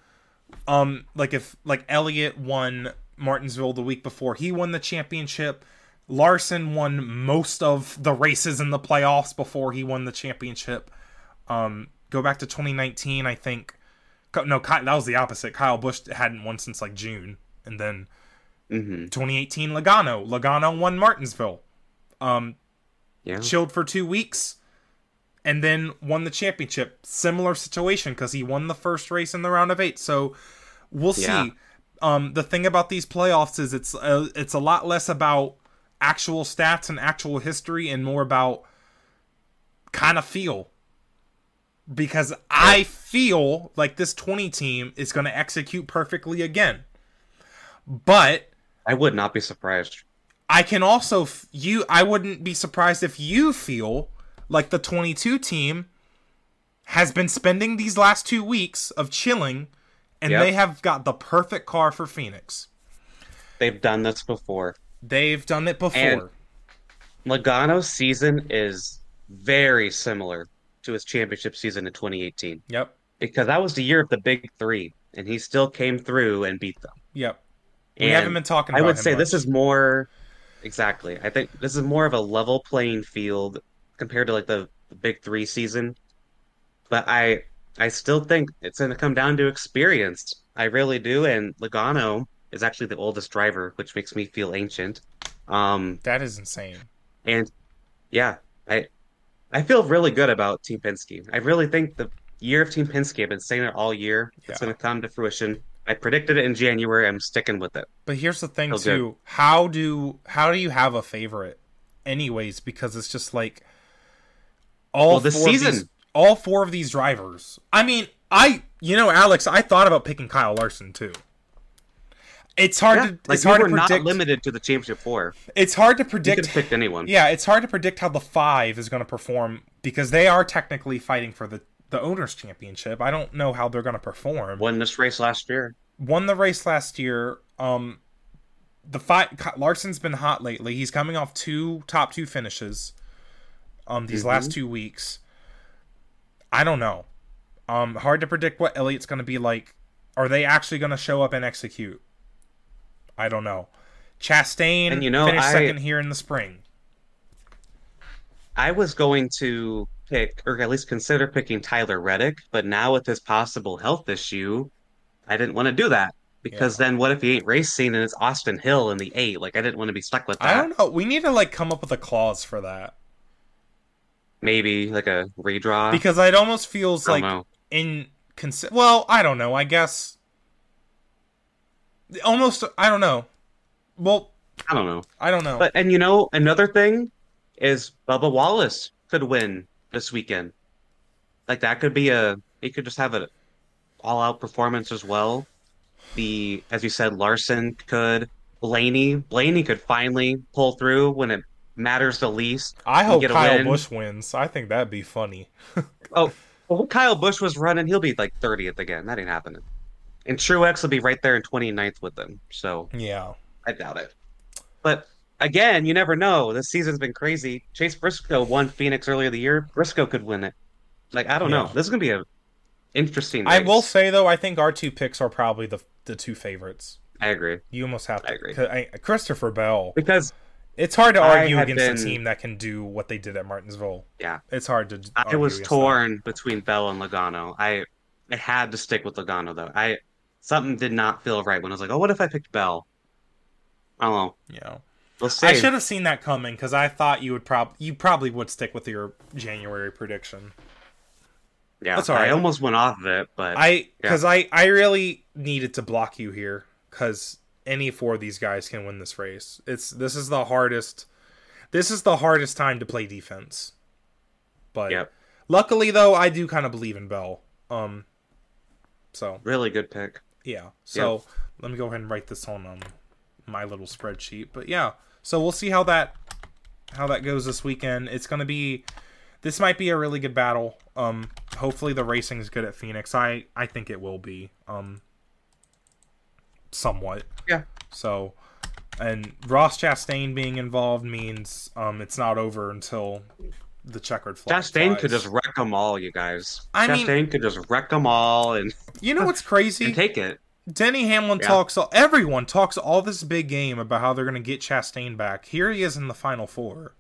um, like if like Elliott won Martinsville the week before, he won the championship. Larson won most of the races in the playoffs before he won the championship. Um, go back to 2019, I think. No, Ky- that was the opposite. Kyle Busch hadn't won since like June, and then hmm 2018 Logano. Logano won Martinsville. Um, Yeah. chilled for two weeks and then won the championship. Similar situation because he won the first race in the round of eight. So we'll Yeah. see. Um, the thing about these playoffs is it's uh, it's a lot less about actual stats and actual history and more about kind of feel. Because I feel like this 20 team is going to execute perfectly again. But I would not be surprised. I can also f- you I wouldn't be surprised if you feel like the 22 team has been spending these last 2 weeks of chilling and Yep. they have got the perfect car for Phoenix. They've done this before. They've done it before. And- Logano's season is very similar to his championship season in 2018 yep. because that was the year of the big three, and he still came through and beat them. Yep. We And haven't been talking I would say this is more exactly. I think this is more of a level playing field compared to like the, the big three season. But I I still think it's going to come down to experience. I really do. And Logano is actually the oldest driver, which makes me feel ancient. Um, that is insane. and yeah, I I feel really good about Team Penske. I really think the year of Team Penske, I've been saying it all year, it's going to come to fruition. I predicted it in January. I'm sticking with it. But here's the thing Feel too. How do how do you have a favorite anyways because it's just like all Well, this season- these, all four of these drivers. I mean, I you know, Alex, I thought about picking Kyle Larson too. It's hard Yeah, to like it's we hard were to not limited to the championship four. It's hard to predict have picked anyone. Yeah, it's hard to predict how the 5 is going to perform because they are technically fighting for the the owners championship. I don't know how they're going to perform. Won this race last year. won the race last year. Um, the fight Larson's been hot lately. He's coming off two top two finishes. Um, these Mhm. last two weeks. I don't know. Um, hard to predict what Elliott's going to be like. Are they actually going to show up and execute? I don't know. Chastain And you know, finished I- second here in the spring. I was going to pick, or at least consider picking Tyler Reddick, but now with his possible health issue, I didn't want to do that because then what if he ain't racing and it's Austin Hill in the eight? Like I didn't want to be stuck with that. I don't know. We need to like come up with a clause for that Maybe like a redraw. because it almost feels like know. in consi- well i don't know i guess almost i don't know well I don't know. i don't know But and you know another thing is Bubba Wallace could win this weekend. Like that could be a he could just have an all out performance as well. The as you said, Larson could Blaney Blaney could finally pull through when it matters the least. i hope get kyle win. Busch wins i think that'd be funny Oh, well, Kyle Busch was running, he'll be like 30th again. That ain't happening. And Truex will be right there in 29th with them. So Yeah. I doubt it. But again, you never know. This season's been crazy. Chase Briscoe won Phoenix earlier the year. Briscoe could win it. Like I don't know. This is gonna be a interesting. I will say though, I think our two picks are probably the the two favorites. I agree You almost have to. I agree. I- Christopher Bell. because It's hard to argue against a team that can do what they did at Martinsville. yeah, It's hard to. I was torn between Bell and Logano. I I had to stick with Logano though. I something did not feel right when I was like, oh, what if I picked Bell? I don't know. that, You know, We'll see. I should have seen that coming because I thought you would prob you probably would stick with your January prediction. Yeah, That's all right. I almost went off of it, but I because I I really needed to block you here because any four of these guys can win this race. It's this is the hardest. This is the hardest time to play defense. But Yep. luckily though, I do kind of believe in Bell. Um. So really good pick. yeah. So let me go ahead and write this on um my little spreadsheet. But yeah. So we'll see how that how that goes this weekend. It's gonna be this might be a really good battle. Um hopefully the racing is good at Phoenix. I I think it will be. Um somewhat. Yeah. So and Ross Chastain being involved means um it's not over until the checkered flag. Chastain could just wreck them all, you guys. I mean- Chastain could just wreck them all and, You know what's crazy? and take it. Denny Hamlin Yeah. talks. Everyone talks all this big game about how they're going to get Chastain back. Here he is in the final four.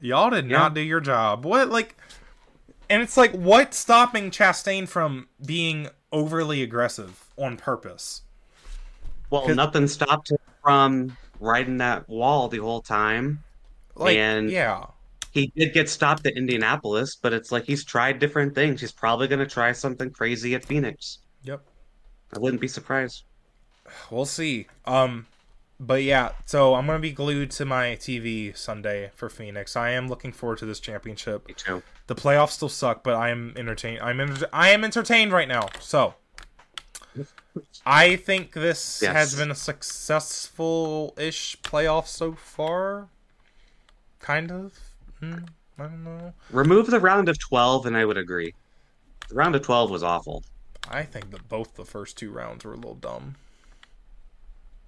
Y'all did Yeah. not do your job. What like? And it's like, what's stopping Chastain from being overly aggressive on purpose? Well, nothing stopped him from riding that wall the whole time. Like, And- yeah, He did get stopped at Indianapolis, but it's like he's tried different things. He's probably going to try something crazy at Phoenix. yep. I wouldn't be surprised. We'll see. Um, but yeah, so I'm gonna be glued to my TV Sunday for Phoenix. I am looking forward to this championship. Me too. The playoffs still suck, but I am entertained. I'm enter- I am entertained right now. So I think this Yes. has been a successful-ish playoff so far. Kind of. Hmm, I don't know. Remove the round of 12, and I would agree. The round of 12 was awful. I think that both the first two rounds were a little dumb.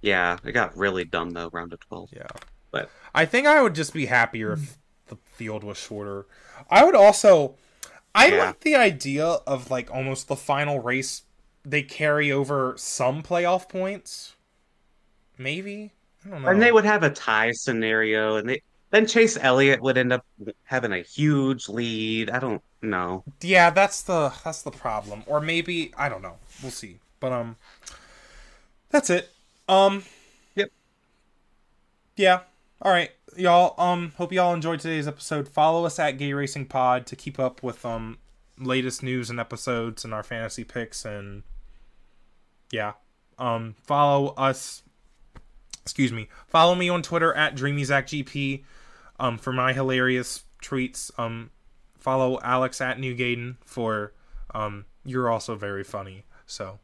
Yeah, it got really dumb, though, round of 12. Yeah. But I think I would just be happier if the field was shorter. I would also I Yeah. like the idea of like almost the final race they carry over some playoff points. Maybe. I don't know. and they would have a tie scenario, and they then Chase Elliott would end up having a huge lead. I don't know. Yeah, that's the that's the problem. Or maybe I don't know. We'll see. But um that's it. Um Yep. Yeah. All right. Y'all um hope y'all enjoyed today's episode. Follow us at Gay Racing Pod to keep up with um latest news and episodes and our fantasy picks and yeah. Um follow us excuse me. Follow me on Twitter at DreamyZackGP um for my hilarious tweets. Um follow Alex at New Gayden for um you're also very funny. So,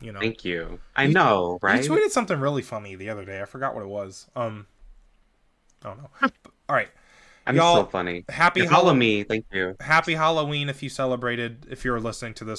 you know. Thank you. I You- know, right? You tweeted something really funny the other day. I forgot what it was. Um I don't know. All right. I'm y'all- so funny. Happy Halloween. me. Thank you. Happy Halloween if you celebrated if you're listening to this